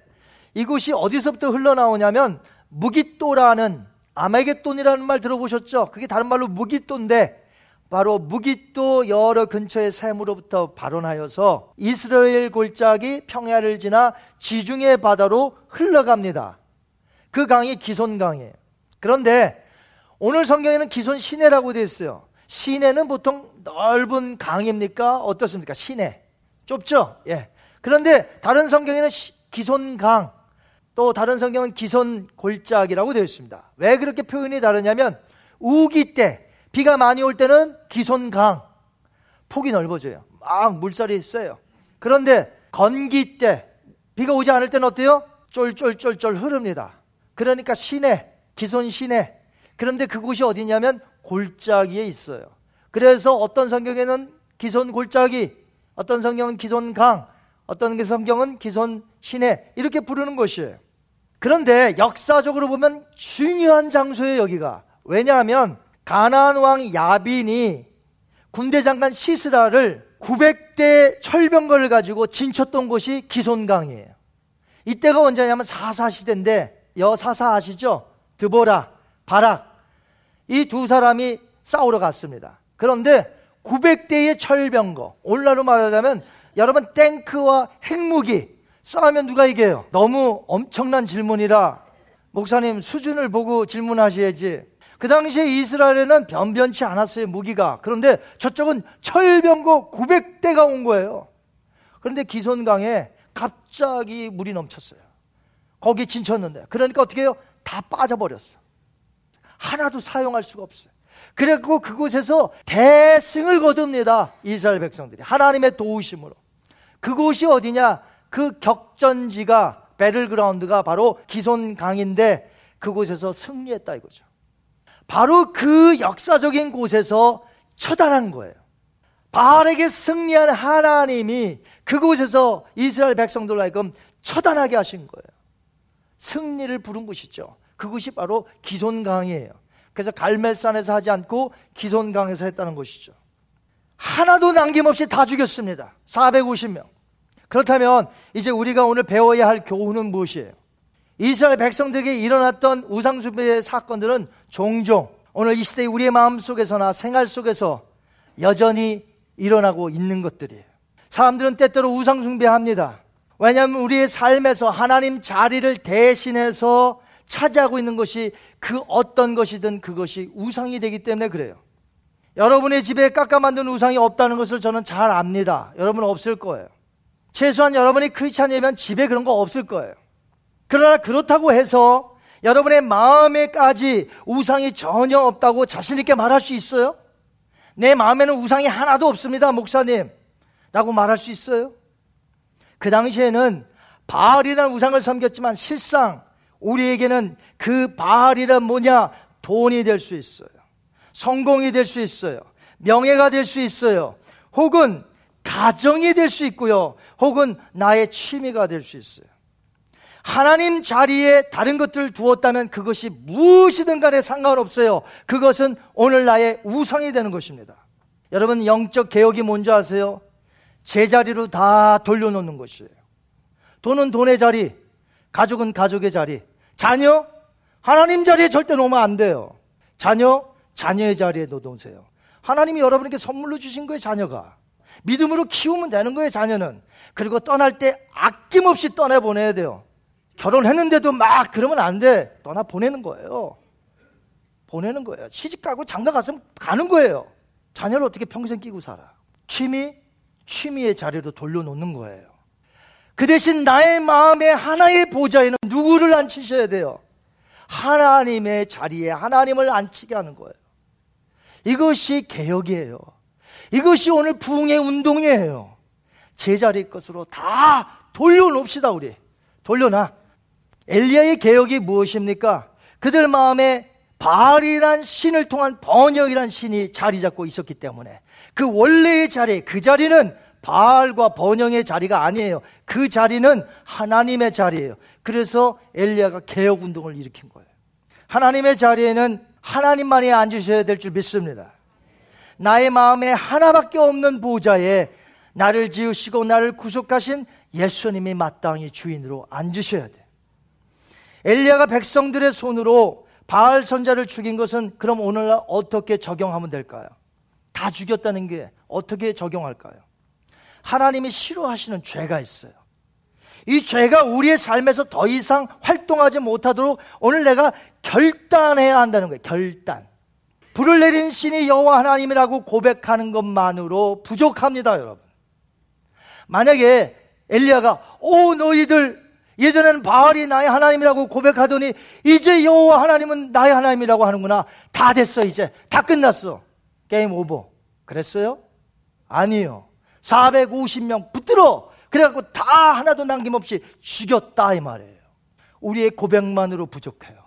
이곳이 어디서부터 흘러나오냐면, 무기또라는, 아메게돈이라는 말 들어보셨죠? 그게 다른 말로 무기또인데, 바로 무기또 여러 근처의 샘으로부터 발원하여서 이스라엘 골짜기 평야를 지나 지중해 바다로 흘러갑니다. 그 강이 기손강이에요. 그런데 오늘 성경에는 기손 시내라고 되어 있어요. 시내는 보통 넓은 강입니까? 어떻습니까? 시내. 좁죠? 예. 그런데 다른 성경에는 기손강, 또 다른 성경은 기손 골짜기라고 되어 있습니다. 왜 그렇게 표현이 다르냐면 우기 때 비가 많이 올 때는 기손강 폭이 넓어져요. 막 물살이 있어요. 그런데 건기 때 비가 오지 않을 때는 어때요? 쫄쫄쫄쫄 흐릅니다. 그러니까 시내, 기손 시내. 그런데 그곳이 어디냐면 골짜기에 있어요. 그래서 어떤 성경에는 기손 골짜기, 어떤 성경은 기손 강, 어떤 성경은 기손 시내 이렇게 부르는 것이에요. 그런데 역사적으로 보면 중요한 장소예요, 여기가. 왜냐하면 가나안 왕 야빈이 군대 장관 시스라를 900대 철병거를 가지고 진쳤던 곳이 기손강이에요. 이때가 언제냐면 사사 시대인데 여사사 아시죠? 드보라, 바락 이 두 사람이 싸우러 갔습니다. 그런데 900대의 철병거 오늘날로 말하자면 여러분 탱크와 핵무기 싸우면 누가 이겨요? 너무 엄청난 질문이라 목사님 수준을 보고 질문하셔야지 그 당시에 이스라엘에는 변변치 않았어요, 무기가. 그런데 저쪽은 철병고 900대가 온 거예요. 그런데 기손강에 갑자기 물이 넘쳤어요. 거기 진쳤는데. 그러니까 어떻게 해요? 다 빠져버렸어. 하나도 사용할 수가 없어요. 그래고 그곳에서 대승을 거둡니다. 이스라엘 백성들이. 하나님의 도우심으로. 그곳이 어디냐? 그 격전지가, 배틀그라운드가 바로 기손강인데 그곳에서 승리했다 이거죠. 바로 그 역사적인 곳에서 처단한 거예요. 바알에게 승리한 하나님이 그곳에서 이스라엘 백성들을 하여금 처단하게 하신 거예요. 승리를 부른 곳이죠. 그곳이 바로 기손강이에요. 그래서 갈멜산에서 하지 않고 기손강에서 했다는 것이죠. 하나도 남김없이 다 죽였습니다. 450명. 그렇다면 이제 우리가 오늘 배워야 할 교훈은 무엇이에요? 이스라엘 백성들에게 일어났던 우상숭배의 사건들은 종종 오늘 이 시대 우리의 마음 속에서나 생활 속에서 여전히 일어나고 있는 것들이에요. 사람들은 때때로 우상숭배합니다. 왜냐하면 우리의 삶에서 하나님 자리를 대신해서 차지하고 있는 것이 그 어떤 것이든 그것이 우상이 되기 때문에 그래요. 여러분의 집에 깎아 만든 우상이 없다는 것을 저는 잘 압니다. 여러분 없을 거예요. 최소한 여러분이 크리스찬이면 집에 그런 거 없을 거예요. 그러나 그렇다고 해서 여러분의 마음에까지 우상이 전혀 없다고 자신있게 말할 수 있어요? 내 마음에는 우상이 하나도 없습니다, 목사님. 라고 말할 수 있어요? 그 당시에는 바알이라는 우상을 섬겼지만 실상 우리에게는 그 바알이란 뭐냐? 돈이 될 수 있어요. 성공이 될 수 있어요. 명예가 될 수 있어요. 혹은 가정이 될 수 있고요. 혹은 나의 취미가 될 수 있어요. 하나님 자리에 다른 것들 두었다면 그것이 무엇이든 간에 상관없어요. 그것은 오늘 나의 우상이 되는 것입니다. 여러분 영적 개혁이 뭔지 아세요? 제자리로 다 돌려놓는 것이에요. 돈은 돈의 자리, 가족은 가족의 자리, 자녀 하나님 자리에 절대 놓으면 안 돼요. 자녀 자녀의 자리에 놓으세요. 하나님이 여러분에게 선물로 주신 거예요, 자녀가. 믿음으로 키우면 되는 거예요, 자녀는. 그리고 떠날 때 아낌없이 떠내 보내야 돼요. 결혼했는데도 막 그러면 안 돼. 떠나 보내는 거예요. 보내는 거예요. 시집 가고 장가 갔으면 가는 거예요. 자녀를 어떻게 평생 끼고 살아? 취미? 취미의 자리로 돌려놓는 거예요. 그 대신 나의 마음의 하나의 보좌에는 누구를 앉히셔야 돼요? 하나님의 자리에 하나님을 앉히게 하는 거예요. 이것이 개혁이에요. 이것이 오늘 부흥의 운동이에요. 제자리 것으로 다 돌려놓읍시다, 우리. 돌려놔. 엘리야의 개혁이 무엇입니까? 그들 마음에 바알이란 신을 통한 번역이란 신이 자리 잡고 있었기 때문에 그 원래의 자리, 그 자리는 바알과 번영의 자리가 아니에요. 그 자리는 하나님의 자리예요. 그래서 엘리야가 개혁 운동을 일으킨 거예요. 하나님의 자리에는 하나님만이 앉으셔야 될 줄 믿습니다. 나의 마음에 하나밖에 없는 보좌에 나를 지으시고 나를 구속하신 예수님이 마땅히 주인으로 앉으셔야 돼. 엘리야가 백성들의 손으로 바알 선자를 죽인 것은 그럼 오늘날 어떻게 적용하면 될까요? 다 죽였다는 게 어떻게 적용할까요? 하나님이 싫어하시는 죄가 있어요. 이 죄가 우리의 삶에서 더 이상 활동하지 못하도록 오늘 내가 결단해야 한다는 거예요. 결단. 불을 내린 신이 여호와 하나님이라고 고백하는 것만으로 부족합니다, 여러분. 만약에 엘리야가 오 너희들 예전에는 바알이 나의 하나님이라고 고백하더니 이제 여호와 하나님은 나의 하나님이라고 하는구나. 다 됐어 이제. 다 끝났어. 게임 오버. 그랬어요? 아니요. 450명 붙들어. 그래갖고 다 하나도 남김없이 죽였다 이 말이에요. 우리의 고백만으로 부족해요.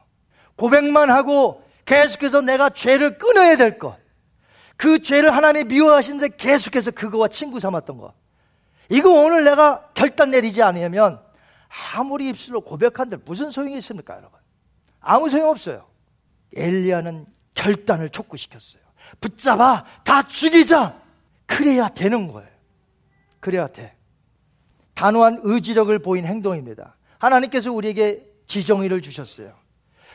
고백만 하고 계속해서 내가 죄를 끊어야 될 것. 그 죄를 하나님이 미워하시는데 계속해서 그거와 친구 삼았던 것. 이거 오늘 내가 결단 내리지 않으면 아무리 입술로 고백한들 무슨 소용이 있습니까, 여러분? 아무 소용 없어요. 엘리야는 결단을 촉구시켰어요. 붙잡아 다 죽이자. 그래야 되는 거예요. 그래야 돼. 단호한 의지력을 보인 행동입니다. 하나님께서 우리에게 지정의를 주셨어요.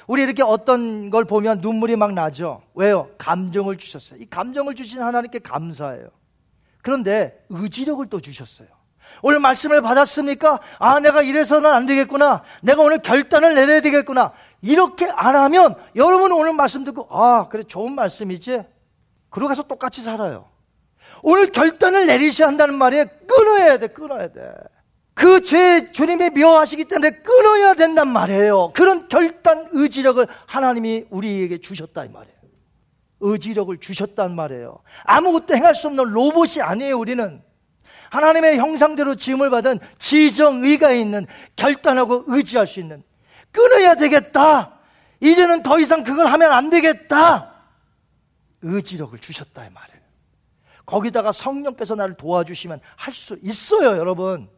우리 이렇게 어떤 걸 보면 눈물이 막 나죠. 왜요? 감정을 주셨어요. 이 감정을 주신 하나님께 감사해요. 그런데 의지력을 또 주셨어요. 오늘 말씀을 받았습니까? 아, 내가 이래서는 안 되겠구나. 내가 오늘 결단을 내려야 되겠구나. 이렇게 안 하면 여러분 오늘 말씀 듣고, 아, 그래, 좋은 말씀이지? 그러고 가서 똑같이 살아요. 오늘 결단을 내리셔야 한다는 말이에요. 끊어야 돼, 끊어야 돼. 그 죄 주님이 미워하시기 때문에 끊어야 된단 말이에요. 그런 결단 의지력을 하나님이 우리에게 주셨다 이 말이에요. 의지력을 주셨단 말이에요. 아무것도 행할 수 없는 로봇이 아니에요, 우리는. 하나님의 형상대로 지음을 받은 지정의가 있는 결단하고 의지할 수 있는 끊어야 되겠다. 이제는 더 이상 그걸 하면 안 되겠다. 의지력을 주셨다 이 말이에요. 거기다가 성령께서 나를 도와주시면 할 수 있어요, 여러분.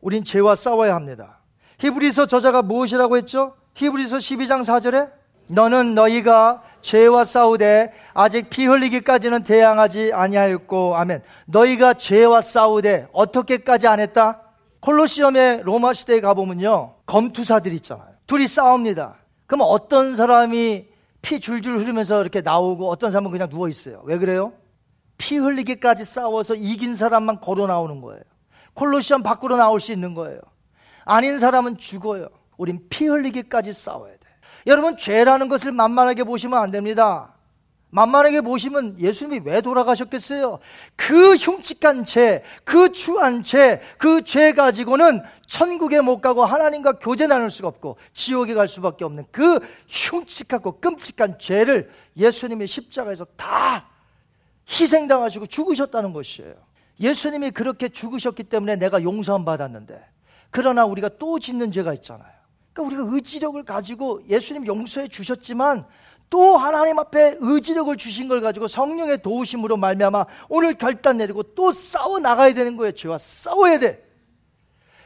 우린 죄와 싸워야 합니다. 히브리서 저자가 무엇이라고 했죠? 히브리서 12장 4절에 너는 너희가 죄와 싸우되 아직 피 흘리기까지는 대항하지 아니하였고 아멘. 너희가 죄와 싸우되 어떻게까지 안 했다? 콜로시엄의 로마 시대에 가보면요. 검투사들 있잖아요. 둘이 싸웁니다. 그럼 어떤 사람이 피 줄줄 흐르면서 이렇게 나오고 어떤 사람은 그냥 누워 있어요. 왜 그래요? 피 흘리기까지 싸워서 이긴 사람만 걸어 나오는 거예요. 콜로시엄 밖으로 나올 수 있는 거예요. 아닌 사람은 죽어요. 우린 피 흘리기까지 싸워야 돼. 여러분, 죄라는 것을 만만하게 보시면 안 됩니다. 만만하게 보시면 예수님이 왜 돌아가셨겠어요? 그 흉측한 죄, 그 추한 죄, 그 죄 가지고는 천국에 못 가고 하나님과 교제 나눌 수가 없고 지옥에 갈 수밖에 없는 그 흉측하고 끔찍한 죄를 예수님이 십자가에서 다 희생당하시고 죽으셨다는 것이에요. 예수님이 그렇게 죽으셨기 때문에 내가 용서함 받았는데 그러나 우리가 또 짓는 죄가 있잖아요. 그러니까 우리가 의지력을 가지고 예수님 용서해 주셨지만 또 하나님 앞에 의지력을 주신 걸 가지고 성령의 도우심으로 말미암아 오늘 결단 내리고 또 싸워 나가야 되는 거예요. 죄와 싸워야 돼.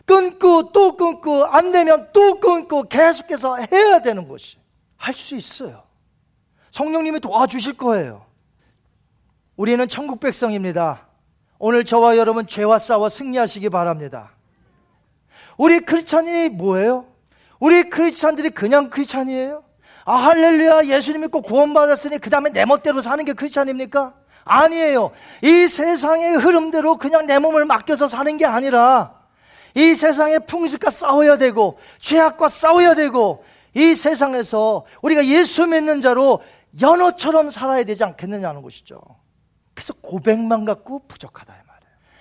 끊고 또 끊고 안 되면 또 끊고 계속해서 해야 되는 것이 할 수 있어요. 성령님이 도와주실 거예요. 우리는 천국 백성입니다. 오늘 저와 여러분 죄와 싸워 승리하시기 바랍니다. 우리 크리스찬이 뭐예요? 우리 크리스찬들이 그냥 크리스찬이에요? 아, 할렐루야, 예수님 믿고 구원받았으니 그 다음에 내 멋대로 사는 게 크리스찬입니까? 아니에요. 이 세상의 흐름대로 그냥 내 몸을 맡겨서 사는 게 아니라 이 세상의 풍습과 싸워야 되고 죄악과 싸워야 되고 이 세상에서 우리가 예수 믿는 자로 연어처럼 살아야 되지 않겠느냐는 것이죠. 그래서 고백만 갖고 부족하다.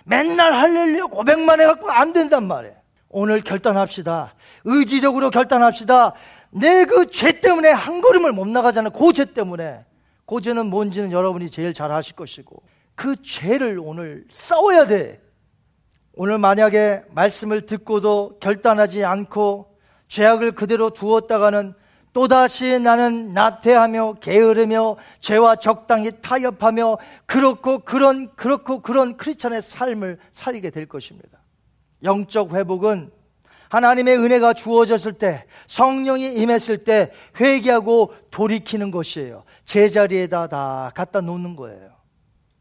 맨날 할렐루야 고백만 해갖고 안 된단 말이에요. 오늘 결단합시다. 의지적으로 결단합시다. 내 그 죄 때문에 한 걸음을 못 나가잖아요. 그 죄 때문에. 그 죄는 뭔지는 여러분이 제일 잘 아실 것이고. 그 죄를 오늘 싸워야 돼. 오늘 만약에 말씀을 듣고도 결단하지 않고 죄악을 그대로 두었다가는 또다시 나는 나태하며 게으르며 죄와 적당히 타협하며 그렇고 그런 그렇고 그런 크리스천의 삶을 살게 될 것입니다. 영적 회복은 하나님의 은혜가 주어졌을 때 성령이 임했을 때 회개하고 돌이키는 것이에요. 제자리에다 다 갖다 놓는 거예요.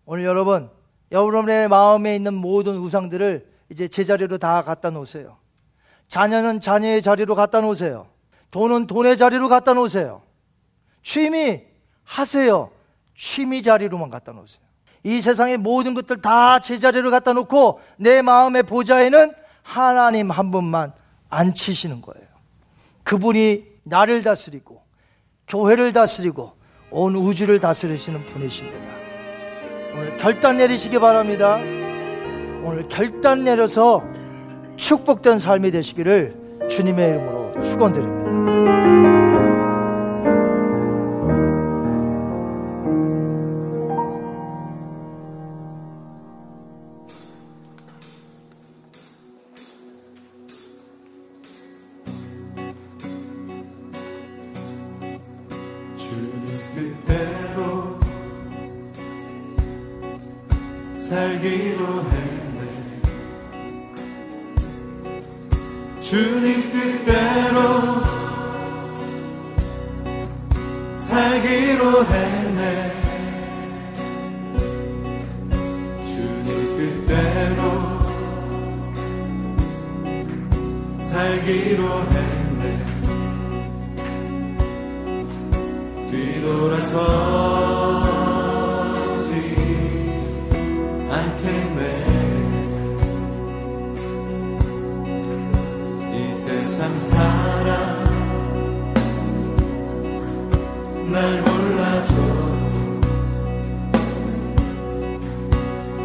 오늘 여러분 여러분의 마음에 있는 모든 우상들을 이제 제자리로 다 갖다 놓으세요. 자녀는 자녀의 자리로 갖다 놓으세요. 돈은 돈의 자리로 갖다 놓으세요. 취미 하세요. 취미 자리로만 갖다 놓으세요. 이 세상의 모든 것들 다 제자리로 갖다 놓고 내 마음의 보좌에는 하나님 한 분만 앉히시는 거예요. 그분이 나를 다스리고 교회를 다스리고 온 우주를 다스리시는 분이십니다. 오늘 결단 내리시기 바랍니다. 오늘 결단 내려서 축복된 삶이 되시기를 주님의 이름으로 축원드립니다.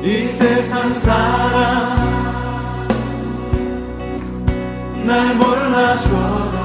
이 세상 사람 날 몰라줘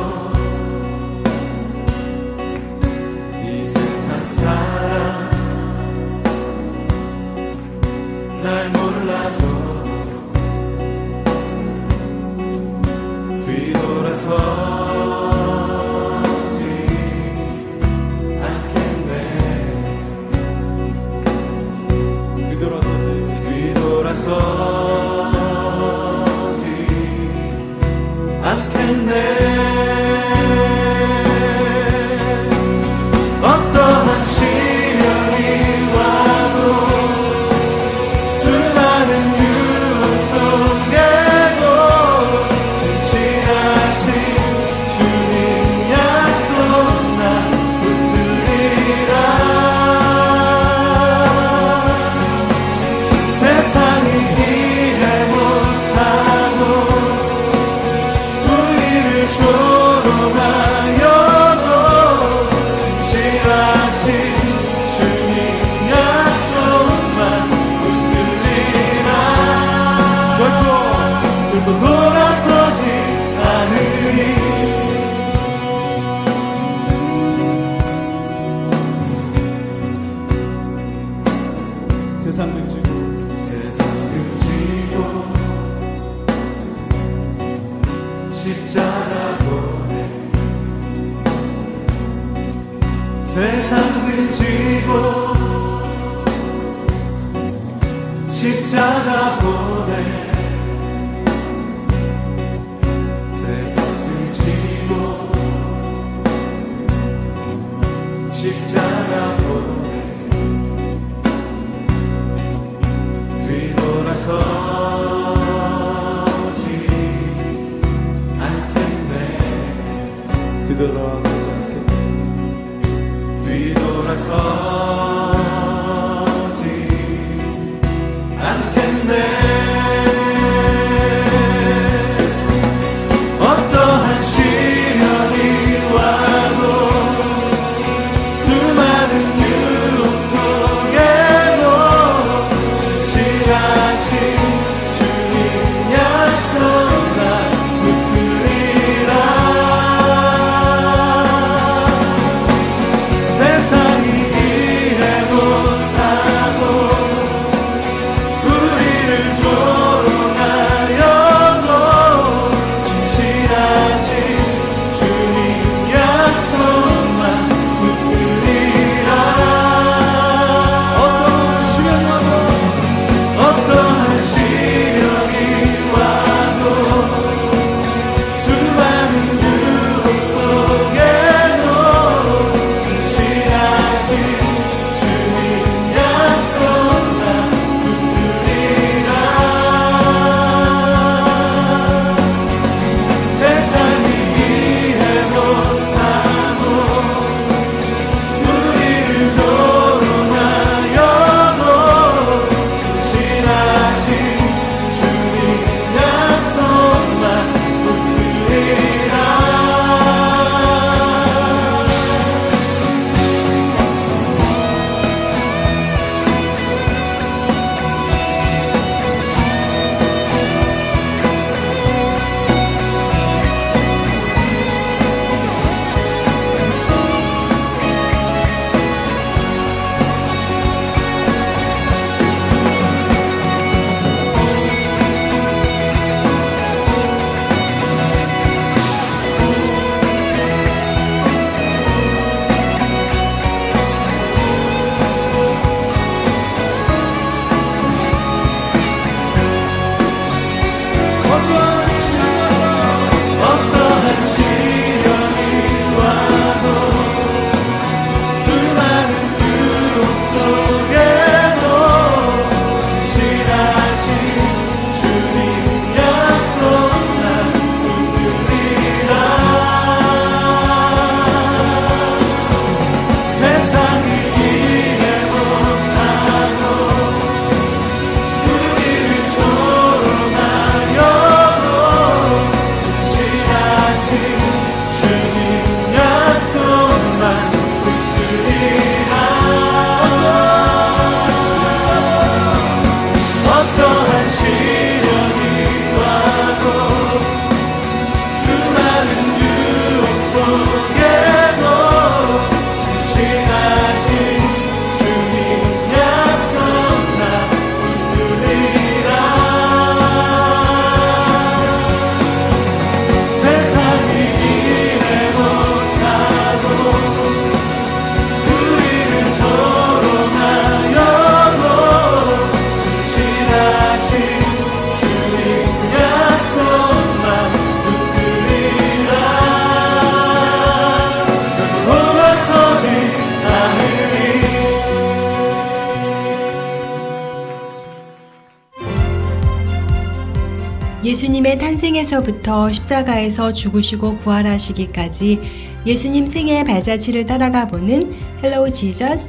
탄생에서부터 십자가에서 죽으시고 부활하시기까지 예수님 생의 발자취를 따라가 보는 Hello Jesus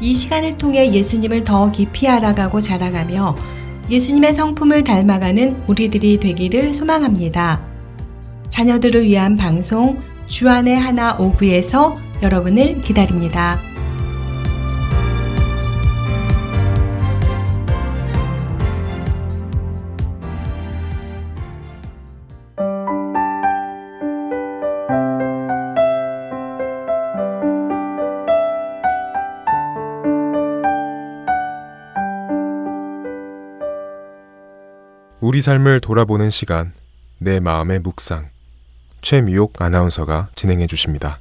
이 시간을 통해 예수님을 더 깊이 알아가고 자랑하며 예수님의 성품을 닮아가는 우리들이 되기를 소망합니다. 자녀들을 위한 방송 주안의 하나 오브에서 여러분을 기다립니다. 우리 삶을 돌아보는 시간, 내 마음의 묵상. 최미옥 아나운서가 진행해 주십니다.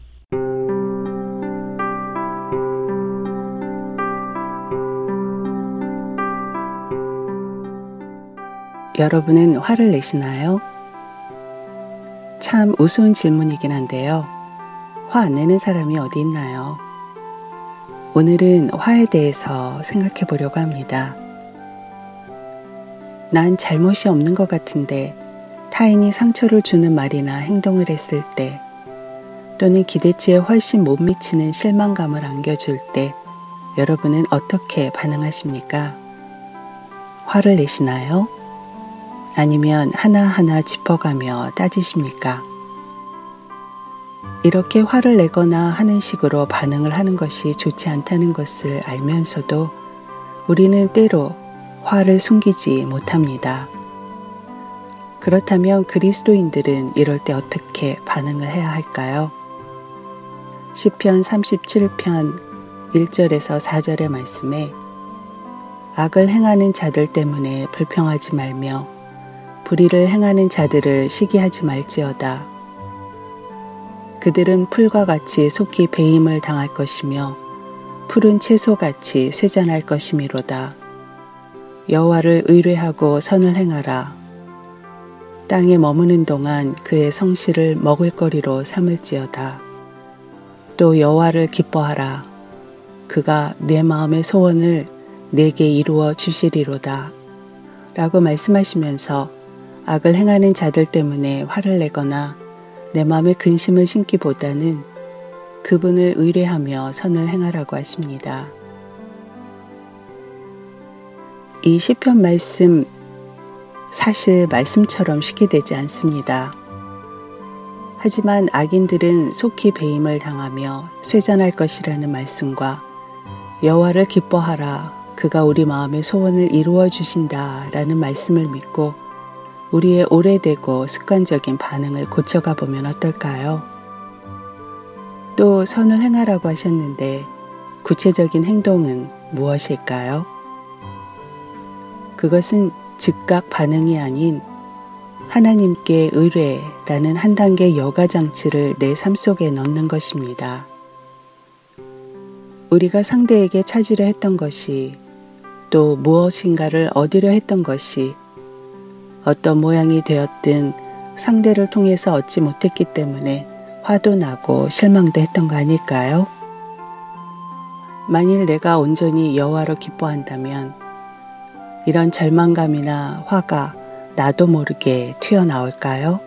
여러분은 화를 내시나요? 참 우스운 질문이긴 한데요. 화 안 내는 사람이 어디 있나요? 오늘은 화에 대해서 생각해 보려고 합니다. 난 잘못이 없는 것 같은데 타인이 상처를 주는 말이나 행동을 했을 때 또는 기대치에 훨씬 못 미치는 실망감을 안겨줄 때 여러분은 어떻게 반응하십니까? 화를 내시나요? 아니면 하나하나 짚어가며 따지십니까? 이렇게 화를 내거나 하는 식으로 반응을 하는 것이 좋지 않다는 것을 알면서도 우리는 때로 화를 숨기지 못합니다. 그렇다면 그리스도인들은 이럴 때 어떻게 반응을 해야 할까요? 시편 37편 1절에서 4절의 말씀에 악을 행하는 자들 때문에 불평하지 말며 불의를 행하는 자들을 시기하지 말지어다. 그들은 풀과 같이 속히 배임을 당할 것이며 푸른 채소같이 쇠잔할 것이미로다. 여호와를 의뢰하고 선을 행하라. 땅에 머무는 동안 그의 성실을 먹을거리로 삼을지어다. 또 여호와를 기뻐하라. 그가 내 마음의 소원을 내게 이루어 주시리로다. 라고 말씀하시면서 악을 행하는 자들 때문에 화를 내거나 내 마음에 근심을 심기보다는 그분을 의뢰하며 선을 행하라고 하십니다. 이 시편 말씀 사실 말씀처럼 쉽게 되지 않습니다. 하지만 악인들은 속히 배임을 당하며 쇠잔할 것이라는 말씀과 여호와를 기뻐하라 그가 우리 마음의 소원을 이루어 주신다라는 말씀을 믿고 우리의 오래되고 습관적인 반응을 고쳐가 보면 어떨까요? 또 선을 행하라고 하셨는데 구체적인 행동은 무엇일까요? 그것은 즉각 반응이 아닌 하나님께 의뢰라는 한 단계 여가 장치를 내 삶 속에 넣는 것입니다. 우리가 상대에게 찾으려 했던 것이 또 무엇인가를 얻으려 했던 것이 어떤 모양이 되었든 상대를 통해서 얻지 못했기 때문에 화도 나고 실망도 했던 거 아닐까요? 만일 내가 온전히 여호와로 기뻐한다면 이런 절망감이나 화가 나도 모르게 튀어나올까요?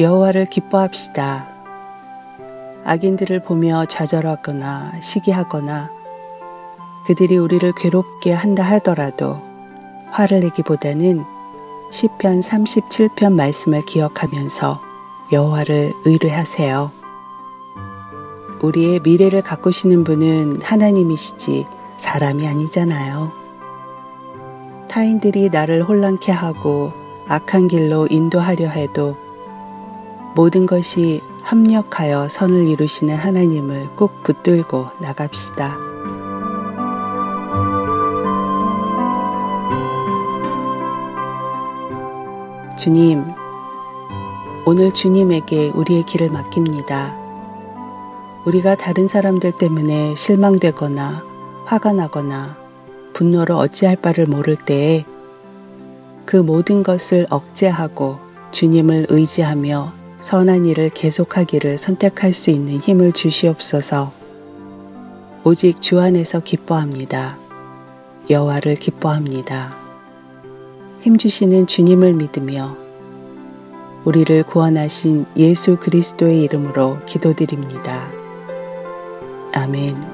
여호와를 기뻐합시다. 악인들을 보며 좌절하거나 시기하거나 그들이 우리를 괴롭게 한다 하더라도 화를 내기보다는 시편 37편 말씀을 기억하면서 여호와를 의뢰하세요. 우리의 미래를 가꾸시는 분은 하나님이시지 사람이 아니잖아요. 타인들이 나를 혼란케 하고 악한 길로 인도하려 해도 모든 것이 합력하여 선을 이루시는 하나님을 꼭 붙들고 나갑시다. 주님, 오늘 주님에게 우리의 길을 맡깁니다. 우리가 다른 사람들 때문에 실망되거나 화가 나거나 분노로 어찌할 바를 모를 때에 그 모든 것을 억제하고 주님을 의지하며 선한 일을 계속하기를 선택할 수 있는 힘을 주시옵소서. 오직 주 안에서 기뻐합니다. 여호와를 기뻐합니다. 힘 주시는 주님을 믿으며 우리를 구원하신 예수 그리스도의 이름으로 기도드립니다. 아멘.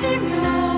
奇妙。